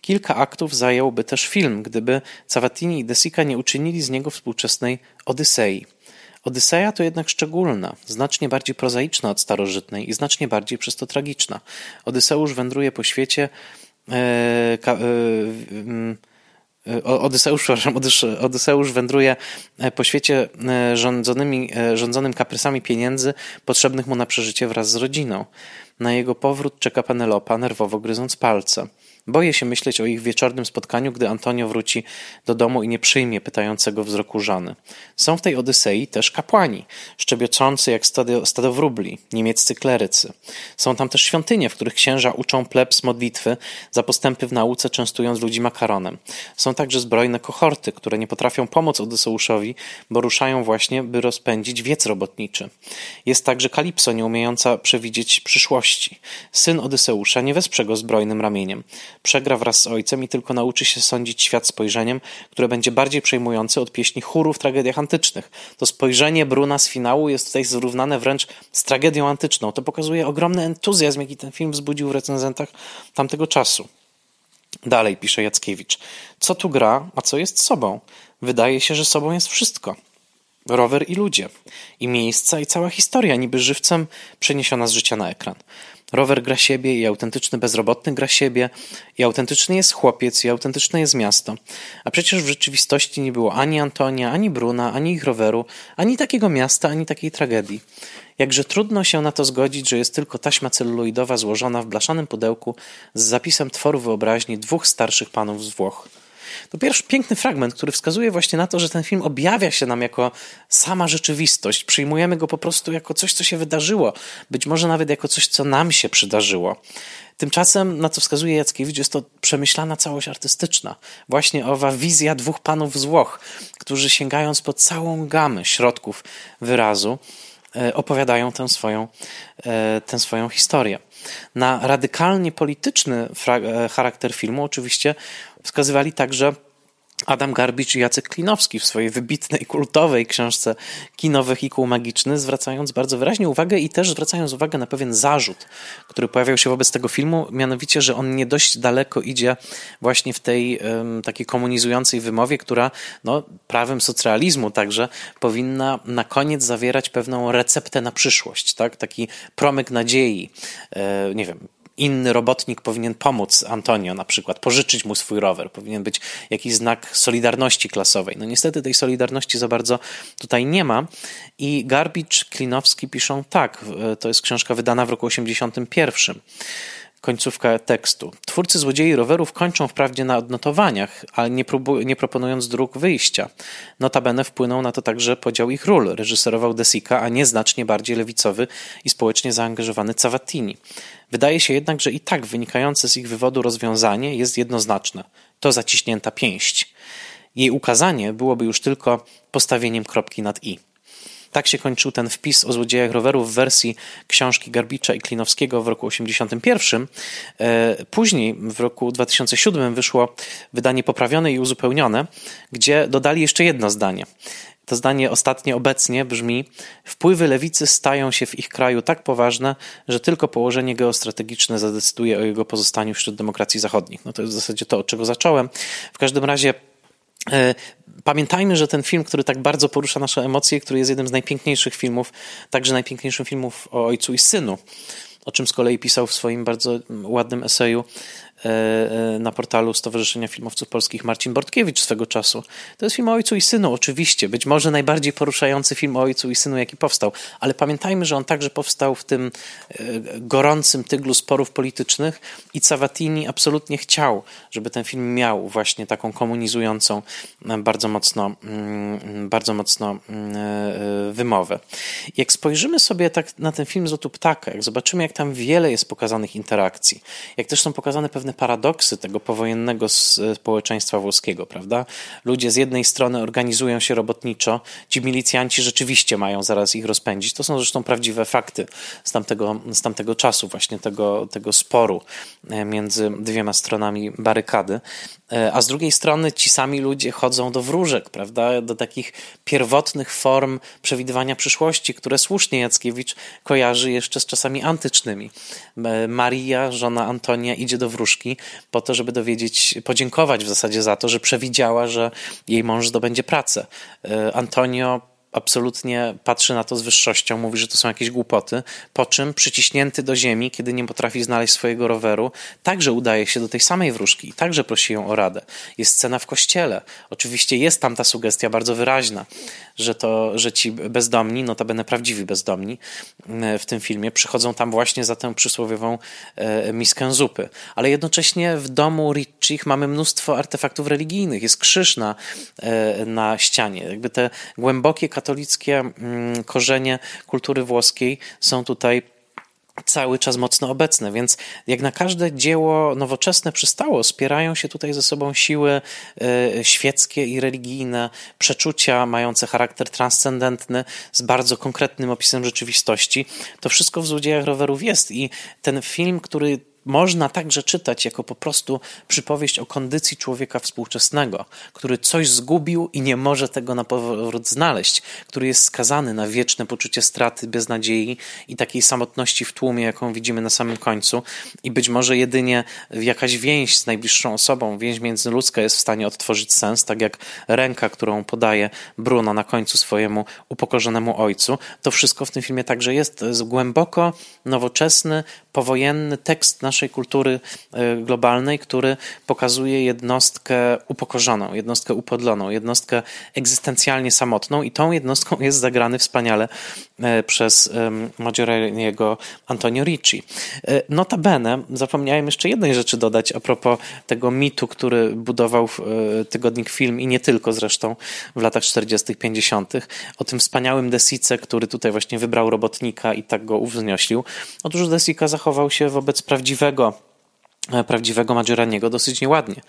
Kilka aktów zająłby też film, gdyby Cavatini i De Sica nie uczynili z niego współczesnej Odysei. Odyseja to jednak szczególna, znacznie bardziej prozaiczna od starożytnej i znacznie bardziej przez to tragiczna. Odyseusz wędruje po świecie. E, ka, e, Odyseusz, przepraszam, Odyseusz wędruje e, po świecie e, rządzonymi, e, rządzonym kaprysami pieniędzy potrzebnych mu na przeżycie wraz z rodziną. Na jego powrót czeka Penelopa, nerwowo gryząc palce. Boję się myśleć o ich wieczornym spotkaniu, gdy Antonio wróci do domu i nie przyjmie pytającego wzroku żony. Są w tej Odysei też kapłani, szczebioczący jak stado, stado wróbli, niemieccy klerycy. Są tam też świątynie, w których księża uczą plebs modlitwy za postępy w nauce, częstując ludzi makaronem. Są także zbrojne kohorty, które nie potrafią pomóc Odyseuszowi, bo ruszają właśnie, by rozpędzić wiec robotniczy. Jest także Kalipso, nieumiejąca przewidzieć przyszłości. Syn Odyseusza nie wesprze go zbrojnym ramieniem. Przegra wraz z ojcem i tylko nauczy się sądzić świat spojrzeniem, które będzie bardziej przejmujące od pieśni chóru w tragediach antycznych. To spojrzenie Bruna z finału jest tutaj zrównane wręcz z tragedią antyczną. To pokazuje ogromny entuzjazm, jaki ten film wzbudził w recenzentach tamtego czasu. Dalej pisze Jackiewicz. Co tu gra, a co jest sobą? wydaje się, że sobą jest wszystko. Rower i ludzie, i miejsca, i cała historia, niby żywcem przeniesiona z życia na ekran. Rower gra siebie i autentyczny bezrobotny gra siebie, i autentyczny jest chłopiec, i autentyczne jest miasto. A przecież w rzeczywistości nie było ani Antonia, ani Bruna, ani ich roweru, ani takiego miasta, ani takiej tragedii. Jakże trudno się na to zgodzić, że jest tylko taśma celuloidowa złożona w blaszanym pudełku z zapisem tworu wyobraźni dwóch starszych panów z Włoch. To pierwszy piękny fragment, który wskazuje właśnie na to, że ten film objawia się nam jako sama rzeczywistość. Przyjmujemy go po prostu jako coś, co się wydarzyło, być może nawet jako coś, co nam się przydarzyło. Tymczasem, na co wskazuje Jackiewicz, jest to przemyślana całość artystyczna. Właśnie owa wizja dwóch panów z Włoch, którzy sięgając po całą gamę środków wyrazu, opowiadają tę swoją, e, tę swoją historię. Na radykalnie polityczny e, charakter filmu oczywiście wskazywali także Adam Garbicz i Jacek Klinowski w swojej wybitnej, kultowej książce Kino Wehikuł Magiczny, zwracając bardzo wyraźnie uwagę i też zwracając uwagę na pewien zarzut, który pojawiał się wobec tego filmu, mianowicie, że on nie dość daleko idzie właśnie w tej um, takiej komunizującej wymowie, która no, prawem socrealizmu także powinna na koniec zawierać pewną receptę na przyszłość, tak? taki promyk nadziei, e, nie wiem, inny robotnik powinien pomóc Antonio na przykład, pożyczyć mu swój rower, powinien być jakiś znak solidarności klasowej. No niestety tej solidarności za bardzo tutaj nie ma i Garbicz, Klinowski piszą tak, to jest książka wydana w roku 81. Końcówka tekstu. Twórcy złodziei rowerów kończą wprawdzie na odnotowaniach, ale nie, próbu- nie proponując dróg wyjścia. Notabene wpłynął na to także podział ich ról. Reżyserował Desika, a nie znacznie bardziej lewicowy i społecznie zaangażowany Cavattini. Wydaje się jednak, że i tak wynikające z ich wywodu rozwiązanie jest jednoznaczne. To zaciśnięta pięść. Jej ukazanie byłoby już tylko postawieniem kropki nad i. Tak się kończył ten wpis o złodziejach rowerów w wersji książki Garbicza i Klinowskiego w roku 1981. E, później, w roku 2007, wyszło wydanie poprawione i uzupełnione, gdzie dodali jeszcze jedno zdanie. To zdanie ostatnie obecnie brzmi: Wpływy lewicy stają się w ich kraju tak poważne, że tylko położenie geostrategiczne zadecyduje o jego pozostaniu wśród demokracji zachodnich. No to jest w zasadzie to, od czego zacząłem. W każdym razie Pamiętajmy, że ten film, który tak bardzo porusza nasze emocje, który jest jednym z najpiękniejszych filmów, także najpiękniejszym filmów o ojcu i synu, o czym z kolei pisał w swoim bardzo ładnym eseju E, e, na portalu Stowarzyszenia Filmowców Polskich Marcin Bortkiewicz swego czasu. To jest film o ojcu i synu, oczywiście. Być może najbardziej poruszający film o ojcu i synu, jaki powstał. Ale pamiętajmy, że on także powstał w tym e, gorącym tyglu sporów politycznych i Cavatini absolutnie chciał, żeby ten film miał właśnie taką komunizującą bardzo mocno, mm, bardzo mocno mm, wymowę. Jak spojrzymy sobie tak na ten film z lotu ptaka, jak zobaczymy, jak tam wiele jest pokazanych interakcji, jak też są pokazane pewne pewne paradoksy tego powojennego społeczeństwa włoskiego, prawda? Ludzie z jednej strony organizują się robotniczo, ci milicjanci rzeczywiście mają zaraz ich rozpędzić. To są zresztą prawdziwe fakty z tamtego, z tamtego czasu, właśnie tego, tego sporu e, między dwiema stronami barykady. E, a z drugiej strony ci sami ludzie chodzą do wróżek, prawda? Do takich pierwotnych form przewidywania przyszłości, które słusznie Jackiewicz kojarzy jeszcze z czasami antycznymi. E, Maria, żona Antonia, idzie do wróżki po to, żeby dowiedzieć, podziękować w zasadzie za to, że przewidziała, że jej mąż zdobędzie pracę. E, Antonio absolutnie patrzy na to z wyższością, mówi, że to są jakieś głupoty, po czym przyciśnięty do ziemi, kiedy nie potrafi znaleźć swojego roweru, także udaje się do tej samej wróżki i także prosi ją o radę. Jest scena w kościele. Oczywiście jest tam ta sugestia bardzo wyraźna, że to, że ci bezdomni, notabene prawdziwi bezdomni e, w tym filmie, przychodzą tam właśnie za tę przysłowiową e, miskę zupy. Ale jednocześnie w domu Ritchich mamy mnóstwo artefaktów religijnych. Jest krzyż na, e, na ścianie. Jakby te głębokie katolickie mm, korzenie kultury włoskiej są tutaj cały czas mocno obecne, więc jak na każde dzieło nowoczesne przystało, spierają się tutaj ze sobą siły e, świeckie i religijne, przeczucia mające charakter transcendentny z bardzo konkretnym opisem rzeczywistości. To wszystko w Złodziejach Rowerów jest i ten film, który można także czytać jako po prostu przypowieść o kondycji człowieka współczesnego, który coś zgubił i nie może tego na powrót znaleźć, który jest skazany na wieczne poczucie straty, beznadziei i takiej samotności w tłumie, jaką widzimy na samym końcu. I być może jedynie jakaś więź z najbliższą osobą, więź międzyludzka jest w stanie odtworzyć sens, tak jak ręka, którą podaje Bruno na końcu swojemu upokorzonemu ojcu. To wszystko w tym filmie także jest. Jest głęboko nowoczesny, powojenny tekst naszej kultury e, globalnej, który pokazuje jednostkę upokorzoną, jednostkę upodloną, jednostkę egzystencjalnie samotną i tą jednostką jest zagrany wspaniale e, przez Maggioriniego Antonio Ricci. E, notabene zapomniałem jeszcze jednej rzeczy dodać a propos tego mitu, który budował tygodnik Film i nie tylko zresztą w latach 40., 50., o tym wspaniałym Desice, który tutaj właśnie wybrał robotnika i tak go uwznioślił. Otóż Desica zachował się wobec prawdziwego E, prawdziwego Maggioraniego dosyć nieładnie.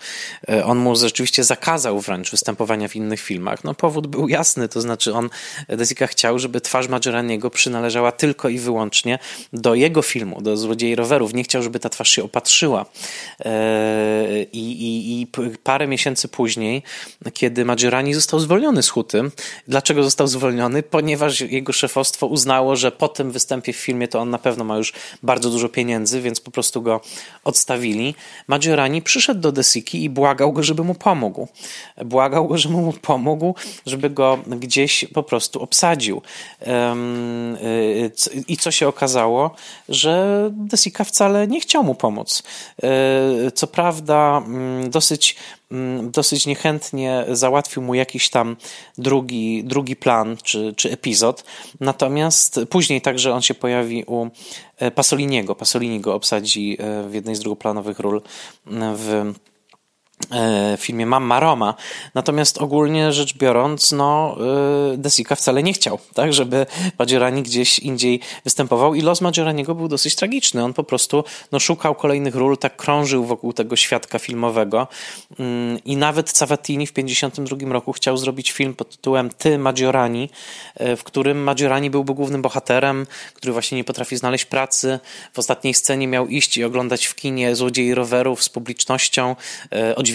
E, on mu rzeczywiście zakazał wręcz występowania w innych filmach. No powód był jasny, to znaczy on, Desika chciał, żeby twarz Maggioraniego przynależała tylko i wyłącznie do jego filmu, do Złodziei Rowerów. Nie chciał, żeby ta twarz się opatrzyła. E, I, i, i parę miesięcy później, kiedy Maggiorani został zwolniony z Huty, dlaczego został zwolniony? Ponieważ jego szefostwo uznało, że po tym występie w filmie to on na pewno ma już bardzo dużo pieniędzy, więc po prostu go odstawili chwili Maggiorani przyszedł do Desiki i błagał go, żeby mu pomógł. Błagał go, żeby mu pomógł, żeby go gdzieś po prostu obsadził. Y, I co się okazało? Że Desika wcale nie chciał mu pomóc. E, co prawda, mm, dosyć Mm, dosyć niechętnie załatwił mu jakiś tam drugi, drugi plan czy, czy epizod. Natomiast później także on się pojawi u e, Pasoliniego. Pasolini go obsadzi e, w jednej z drugoplanowych ról w w filmie Mamma Roma. Natomiast ogólnie rzecz biorąc, no, e, Desika wcale nie chciał, tak, żeby Maggiorani gdzieś indziej występował i los Maggioraniego był dosyć tragiczny. On po prostu no, szukał kolejnych ról, tak krążył wokół tego świadka filmowego mm, i nawet Cavatini w 1952 roku chciał zrobić film pod tytułem Ty, Maggiorani, e, w którym Maggiorani byłby głównym bohaterem, który właśnie nie potrafi znaleźć pracy. W ostatniej scenie miał iść i oglądać w kinie Złodziei Rowerów z publicznością,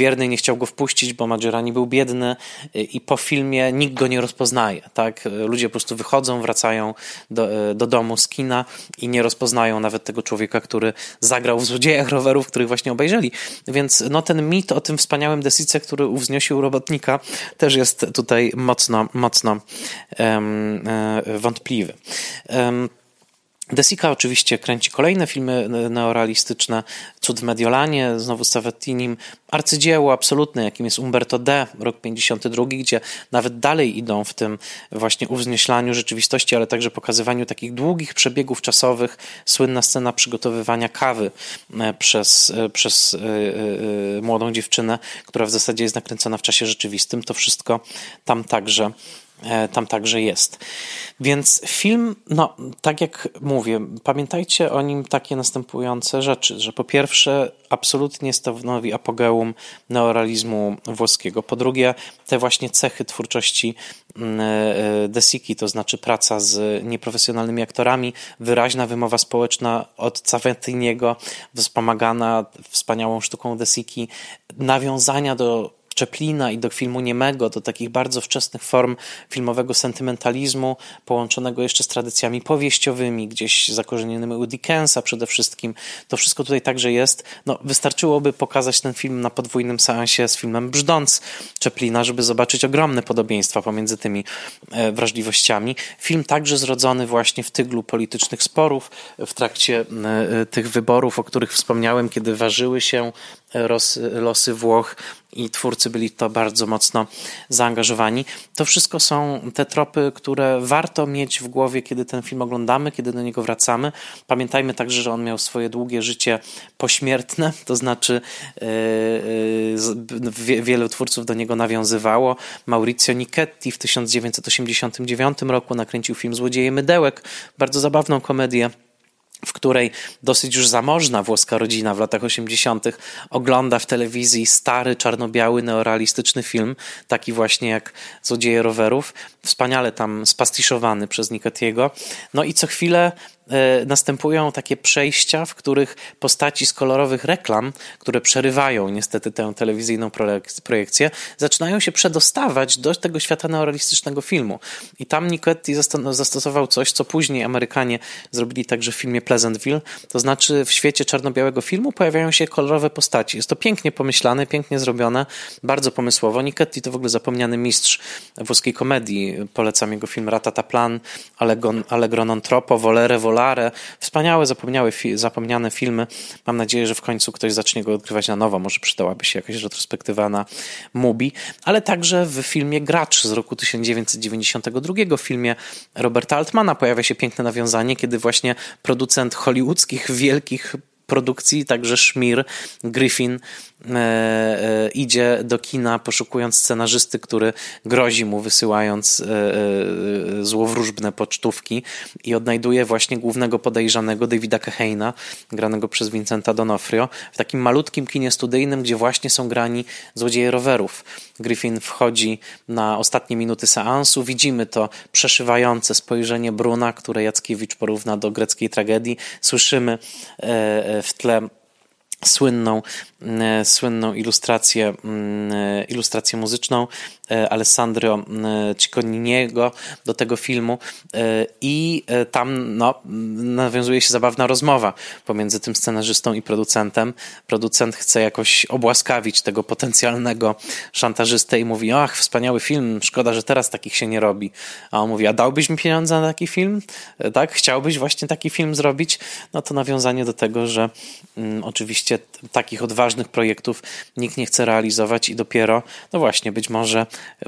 odźwierny nie chciał go wpuścić, bo Maggiorani był biedny y, i po filmie nikt go nie rozpoznaje. Tak? Ludzie po prostu wychodzą, wracają do, y, do domu z kina i nie rozpoznają nawet tego człowieka, który zagrał w Złodziejach Rowerów, których właśnie obejrzeli. Więc no, ten mit o tym wspaniałym Desice, który uwzniosił robotnika, też jest tutaj mocno, mocno um, wątpliwy. Um, Desika oczywiście kręci kolejne filmy neorealistyczne, Cud w Mediolanie, znowu z Savetinim, arcydzieło absolutne, jakim jest Umberto D., rok 52, gdzie nawet dalej idą w tym właśnie uwznieślaniu rzeczywistości, ale także pokazywaniu takich długich przebiegów czasowych. Słynna scena przygotowywania kawy e, przez, e, przez yy, młodą dziewczynę, która w zasadzie jest nakręcona w czasie rzeczywistym. To wszystko tam także E, tam także jest. Więc film, no tak jak mówię, pamiętajcie o nim takie następujące rzeczy, że po pierwsze absolutnie stanowi apogeum neorealizmu włoskiego. Po drugie te właśnie cechy twórczości mm, e, Desiki, to znaczy praca z nieprofesjonalnymi aktorami, wyraźna wymowa społeczna od Caventiniego, wspomagana wspaniałą sztuką Desiki, nawiązania do Czeplina i do filmu niemego, do takich bardzo wczesnych form filmowego sentymentalizmu, połączonego jeszcze z tradycjami powieściowymi, gdzieś zakorzenionymi u Dickensa przede wszystkim. To wszystko tutaj także jest. No, wystarczyłoby pokazać ten film na podwójnym seansie z filmem Brzdąc Czeplina, żeby zobaczyć ogromne podobieństwa pomiędzy tymi e, wrażliwościami. Film także zrodzony właśnie w tyglu politycznych sporów, w trakcie e, tych wyborów, o których wspomniałem, kiedy ważyły się losy Włoch i twórcy byli to bardzo mocno zaangażowani. To wszystko są te tropy, które warto mieć w głowie, kiedy ten film oglądamy, kiedy do niego wracamy. Pamiętajmy także, że on miał swoje długie życie pośmiertne, to znaczy yy, wielu twórców do niego nawiązywało. Maurizio Nichetti w 1989 roku nakręcił film Złodzieje Mydełek, bardzo zabawną komedię w której dosyć już zamożna włoska rodzina w latach 80. ogląda w telewizji stary, czarno-biały, neorealistyczny film, taki właśnie jak Złodzieje rowerów, wspaniale tam spastiszowany przez Niketiego. No i co chwilę następują takie przejścia, w których postaci z kolorowych reklam, które przerywają niestety tę telewizyjną projekcję, zaczynają się przedostawać do tego świata neorealistycznego filmu. I tam Nicotti zastosował coś, co później Amerykanie zrobili także w filmie Pleasantville, to znaczy w świecie czarno-białego filmu pojawiają się kolorowe postaci. Jest to pięknie pomyślane, pięknie zrobione, bardzo pomysłowo. Nicotti to w ogóle zapomniany mistrz włoskiej komedii. Polecam jego film Ratata Plan, Allegro non troppo, Volere Volare. Wspaniałe, zapomniałe, zapomniane filmy. Mam nadzieję, że w końcu ktoś zacznie go odgrywać na nowo. Może przydałaby się jakaś retrospektywa na Mubi. Ale także w filmie Gracz z roku 1992, w filmie Roberta Altmana pojawia się piękne nawiązanie, kiedy właśnie producent hollywoodzkich wielkich produkcji, także Szmir, Griffin idzie do kina poszukując scenarzysty, który grozi mu wysyłając e, złowróżbne pocztówki i odnajduje właśnie głównego podejrzanego Davida Keheina, granego przez Vincenta Donofrio, w takim malutkim kinie studyjnym, gdzie właśnie są grani złodzieje rowerów. Griffin wchodzi na ostatnie minuty seansu, widzimy to przeszywające spojrzenie Bruna, które Jackiewicz porówna do greckiej tragedii, słyszymy w tle słynną, e, słynną ilustrację, mm, e, ilustrację muzyczną e, Alessandro Cicconiniego do tego filmu i tam no, nawiązuje się zabawna rozmowa pomiędzy tym scenarzystą i producentem. Producent chce jakoś obłaskawić tego potencjalnego szantażystę i mówi, ach, wspaniały film, szkoda, że teraz takich się nie robi. A on mówi, a dałbyś mi pieniądze na taki film? Tak? Chciałbyś właśnie taki film zrobić? No to nawiązanie do tego, że mm, oczywiście takich odważnych projektów nikt nie chce realizować i dopiero, no właśnie, być może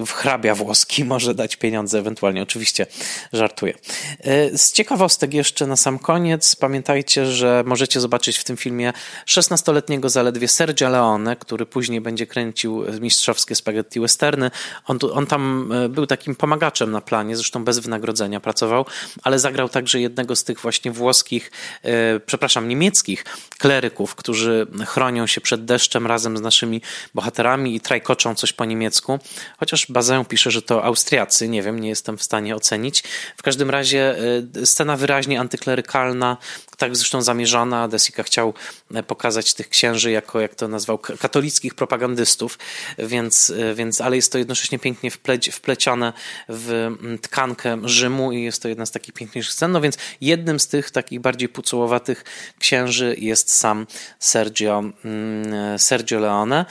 hrabia włoski może dać pieniądze ewentualnie. Oczywiście żartuję. E, z ciekawostek jeszcze na sam koniec, pamiętajcie, że możecie zobaczyć w tym filmie 16-letniego zaledwie Sergio Leone, który później będzie kręcił mistrzowskie spaghetti westerny. On, on tam e, był takim pomagaczem na planie, zresztą bez wynagrodzenia pracował, ale zagrał także jednego z tych właśnie włoskich, e, przepraszam, niemieckich kleryków, którzy chronią się przed deszczem razem z naszymi bohaterami i trajkoczą coś po niemiecku. Chociaż Bazę pisze, że to Austriacy, nie wiem, nie jestem w stanie ocenić. W każdym razie y, scena wyraźnie antyklerykalna, tak zresztą zamierzona. Desika chciał e, pokazać tych księży jako, jak to nazwał, katolickich propagandystów, więc, e, więc ale jest to jednocześnie pięknie wpleć, wplecione w tkankę Rzymu i jest to jedna z takich piękniejszych scen. No więc jednym z tych takich bardziej pucułowatych księży jest sam Sergio, Sergio Leone,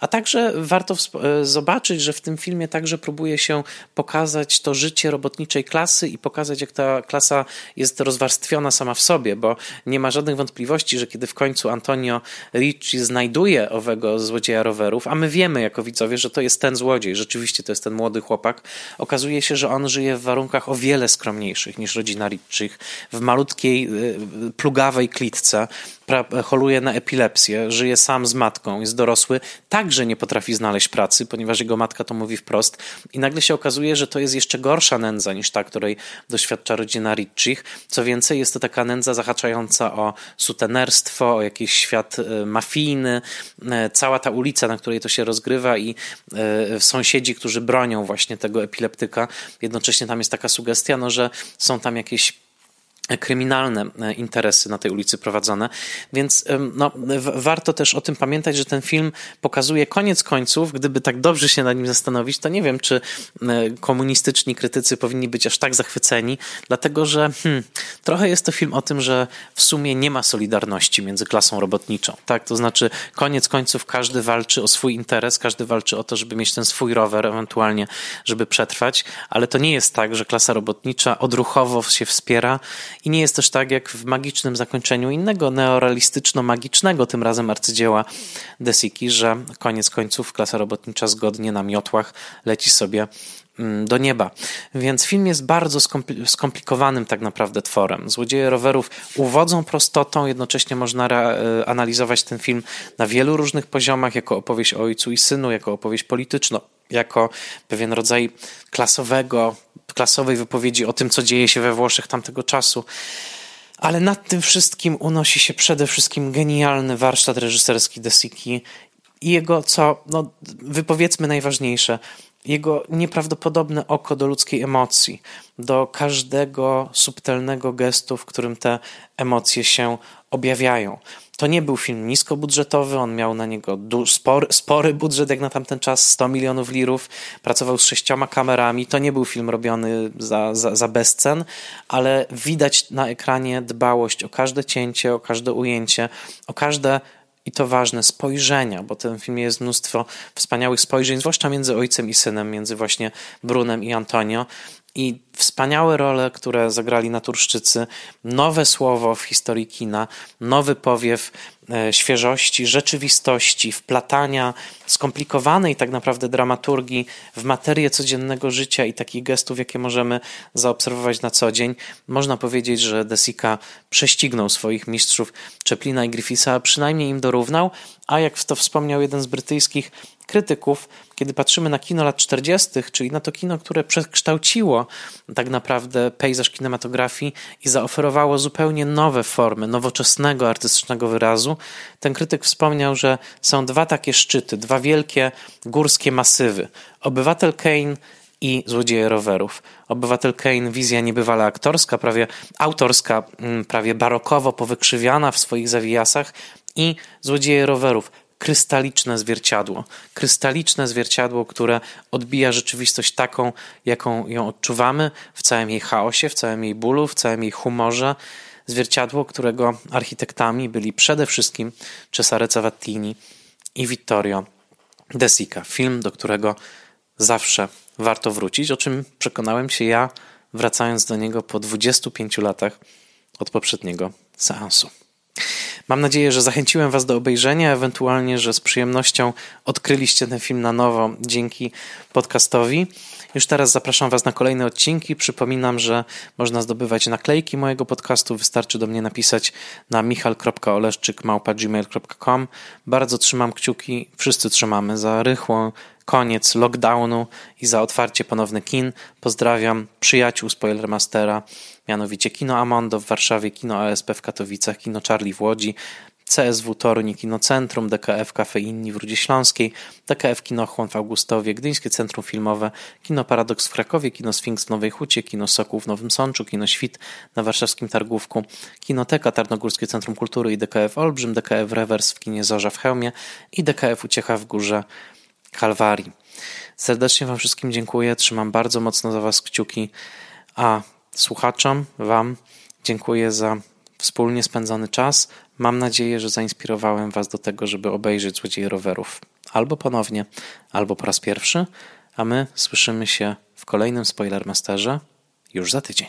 a także warto e, zobaczyć, że w tym filmie także próbuje się pokazać to życie robotniczej klasy i pokazać, jak ta klasa jest rozwarstwiona sama w sobie, bo nie ma żadnych wątpliwości, że kiedy w końcu Antonio Ricci znajduje owego złodzieja rowerów, a my wiemy jako widzowie, że to jest ten złodziej, rzeczywiście to jest ten młody chłopak, okazuje się, że on żyje w warunkach o wiele skromniejszych niż rodzina Riccich, w malutkiej, y, plugawej klitce, choruje na epilepsję, żyje sam z matką, jest dorosły, także nie potrafi znaleźć pracy, ponieważ jego matka to mówi wprost. I nagle się okazuje, że to jest jeszcze gorsza nędza niż ta, której doświadcza rodzina Riccich. Co więcej, jest to taka nędza zahaczająca o sutenerstwo, o jakiś świat e, mafijny, e, cała ta ulica, na której to się rozgrywa i e, sąsiedzi, którzy bronią właśnie tego epileptyka. Jednocześnie tam jest taka sugestia, no, że są tam jakieś kryminalne e, interesy na tej ulicy prowadzone, więc no, warto też o tym pamiętać, że ten film pokazuje koniec końców, gdyby tak dobrze się nad nim zastanowić, to nie wiem, czy e, komunistyczni krytycy powinni być aż tak zachwyceni, dlatego że hmm, trochę jest to film o tym, że w sumie nie ma solidarności między klasą robotniczą, tak, to znaczy koniec końców każdy walczy o swój interes, każdy walczy o to, żeby mieć ten swój rower, ewentualnie, żeby przetrwać, ale to nie jest tak, że klasa robotnicza odruchowo się wspiera i nie jest też tak jak w magicznym zakończeniu innego neorealistyczno-magicznego, tym razem arcydzieła Desiki, że koniec końców klasa robotnicza zgodnie na miotłach leci sobie mm, do nieba. Więc film jest bardzo skomplikowanym tak naprawdę tworem. Złodzieje rowerów uwodzą prostotą, jednocześnie można e, analizować ten film na wielu różnych poziomach, jako opowieść o ojcu i synu, jako opowieść polityczną, jako pewien rodzaj klasowego klasowej wypowiedzi o tym, co dzieje się we Włoszech tamtego czasu. Ale nad tym wszystkim unosi się przede wszystkim genialny warsztat reżyserski De Siki i jego, co, no, wypowiedzmy najważniejsze, jego nieprawdopodobne oko do ludzkiej emocji, do każdego subtelnego gestu, w którym te emocje się objawiają. To nie był film niskobudżetowy, on miał na niego spory, spory budżet jak na tamten czas, 100 milionów lirów, pracował z sześcioma kamerami. To nie był film robiony za, za, za bezcen, ale widać na ekranie dbałość o każde cięcie, o każde ujęcie, o każde i to ważne, spojrzenia, bo w tym filmie jest mnóstwo wspaniałych spojrzeń, zwłaszcza między ojcem i synem, między właśnie Brunem i Antonio i wspaniałe role, które zagrali naturszczycy, nowe słowo w historii kina, nowy powiew e, świeżości, rzeczywistości, wplatania skomplikowanej tak naprawdę dramaturgii w materię codziennego życia i takich gestów, jakie możemy zaobserwować na co dzień. Można powiedzieć, że Desika prześcignął swoich mistrzów Czeplina i Griffitha, a przynajmniej im dorównał, a jak to wspomniał jeden z brytyjskich krytyków, kiedy patrzymy na kino lat 40., czyli na to kino, które przekształciło tak naprawdę pejzaż kinematografii i zaoferowało zupełnie nowe formy nowoczesnego artystycznego wyrazu, ten krytyk wspomniał, że są dwa takie szczyty, dwa wielkie górskie masywy. Obywatel Kane i Złodzieje rowerów. Obywatel Kane, wizja niebywale aktorska, prawie autorska, mm, prawie barokowo powykrzywiana w swoich zawijasach i Złodzieje rowerów krystaliczne zwierciadło. Krystaliczne zwierciadło, które odbija rzeczywistość taką, jaką ją odczuwamy, w całym jej chaosie, w całym jej bólu, w całym jej humorze. Zwierciadło, którego architektami byli przede wszystkim Cesare Cavattini i Vittorio De Sica. Film, do którego zawsze warto wrócić, o czym przekonałem się ja, wracając do niego po 25 latach od poprzedniego seansu. Mam nadzieję, że zachęciłem Was do obejrzenia, ewentualnie, że z przyjemnością odkryliście ten film na nowo dzięki podcastowi. Już teraz zapraszam Was na kolejne odcinki. Przypominam, że można zdobywać naklejki mojego podcastu. Wystarczy do mnie napisać na michal.oleszczyk.gmail.com Bardzo trzymam kciuki, wszyscy trzymamy za rychłą koniec lockdownu i za otwarcie ponowne kin. Pozdrawiam przyjaciół Spoilermastera, mianowicie Kino Amondo w Warszawie, Kino ASP w Katowicach, Kino Charlie w Łodzi, CSW Toruń, Kino Centrum, DKF Cafe Inni w Rudzie Śląskiej, DKF Kino Chłon w Augustowie, Gdyńskie Centrum Filmowe, Kino Paradoks w Krakowie, Kino Sfinks w Nowej Hucie, Kino Sokół w Nowym Sączu, Kino Świt na warszawskim Targówku, Kinoteka Tarnogórskie Centrum Kultury i DKF Olbrzym, DKF Rewers w Kinie Zorza w Chełmie i DKF Uciecha w Górze Kalwarii. Serdecznie Wam wszystkim dziękuję, trzymam bardzo mocno za Was kciuki, a słuchaczom, Wam dziękuję za wspólnie spędzony czas. Mam nadzieję, że zainspirowałem Was do tego, żeby obejrzeć Złodzieje Rowerów albo ponownie, albo po raz pierwszy, a my słyszymy się w kolejnym Spoilermasterze już za tydzień.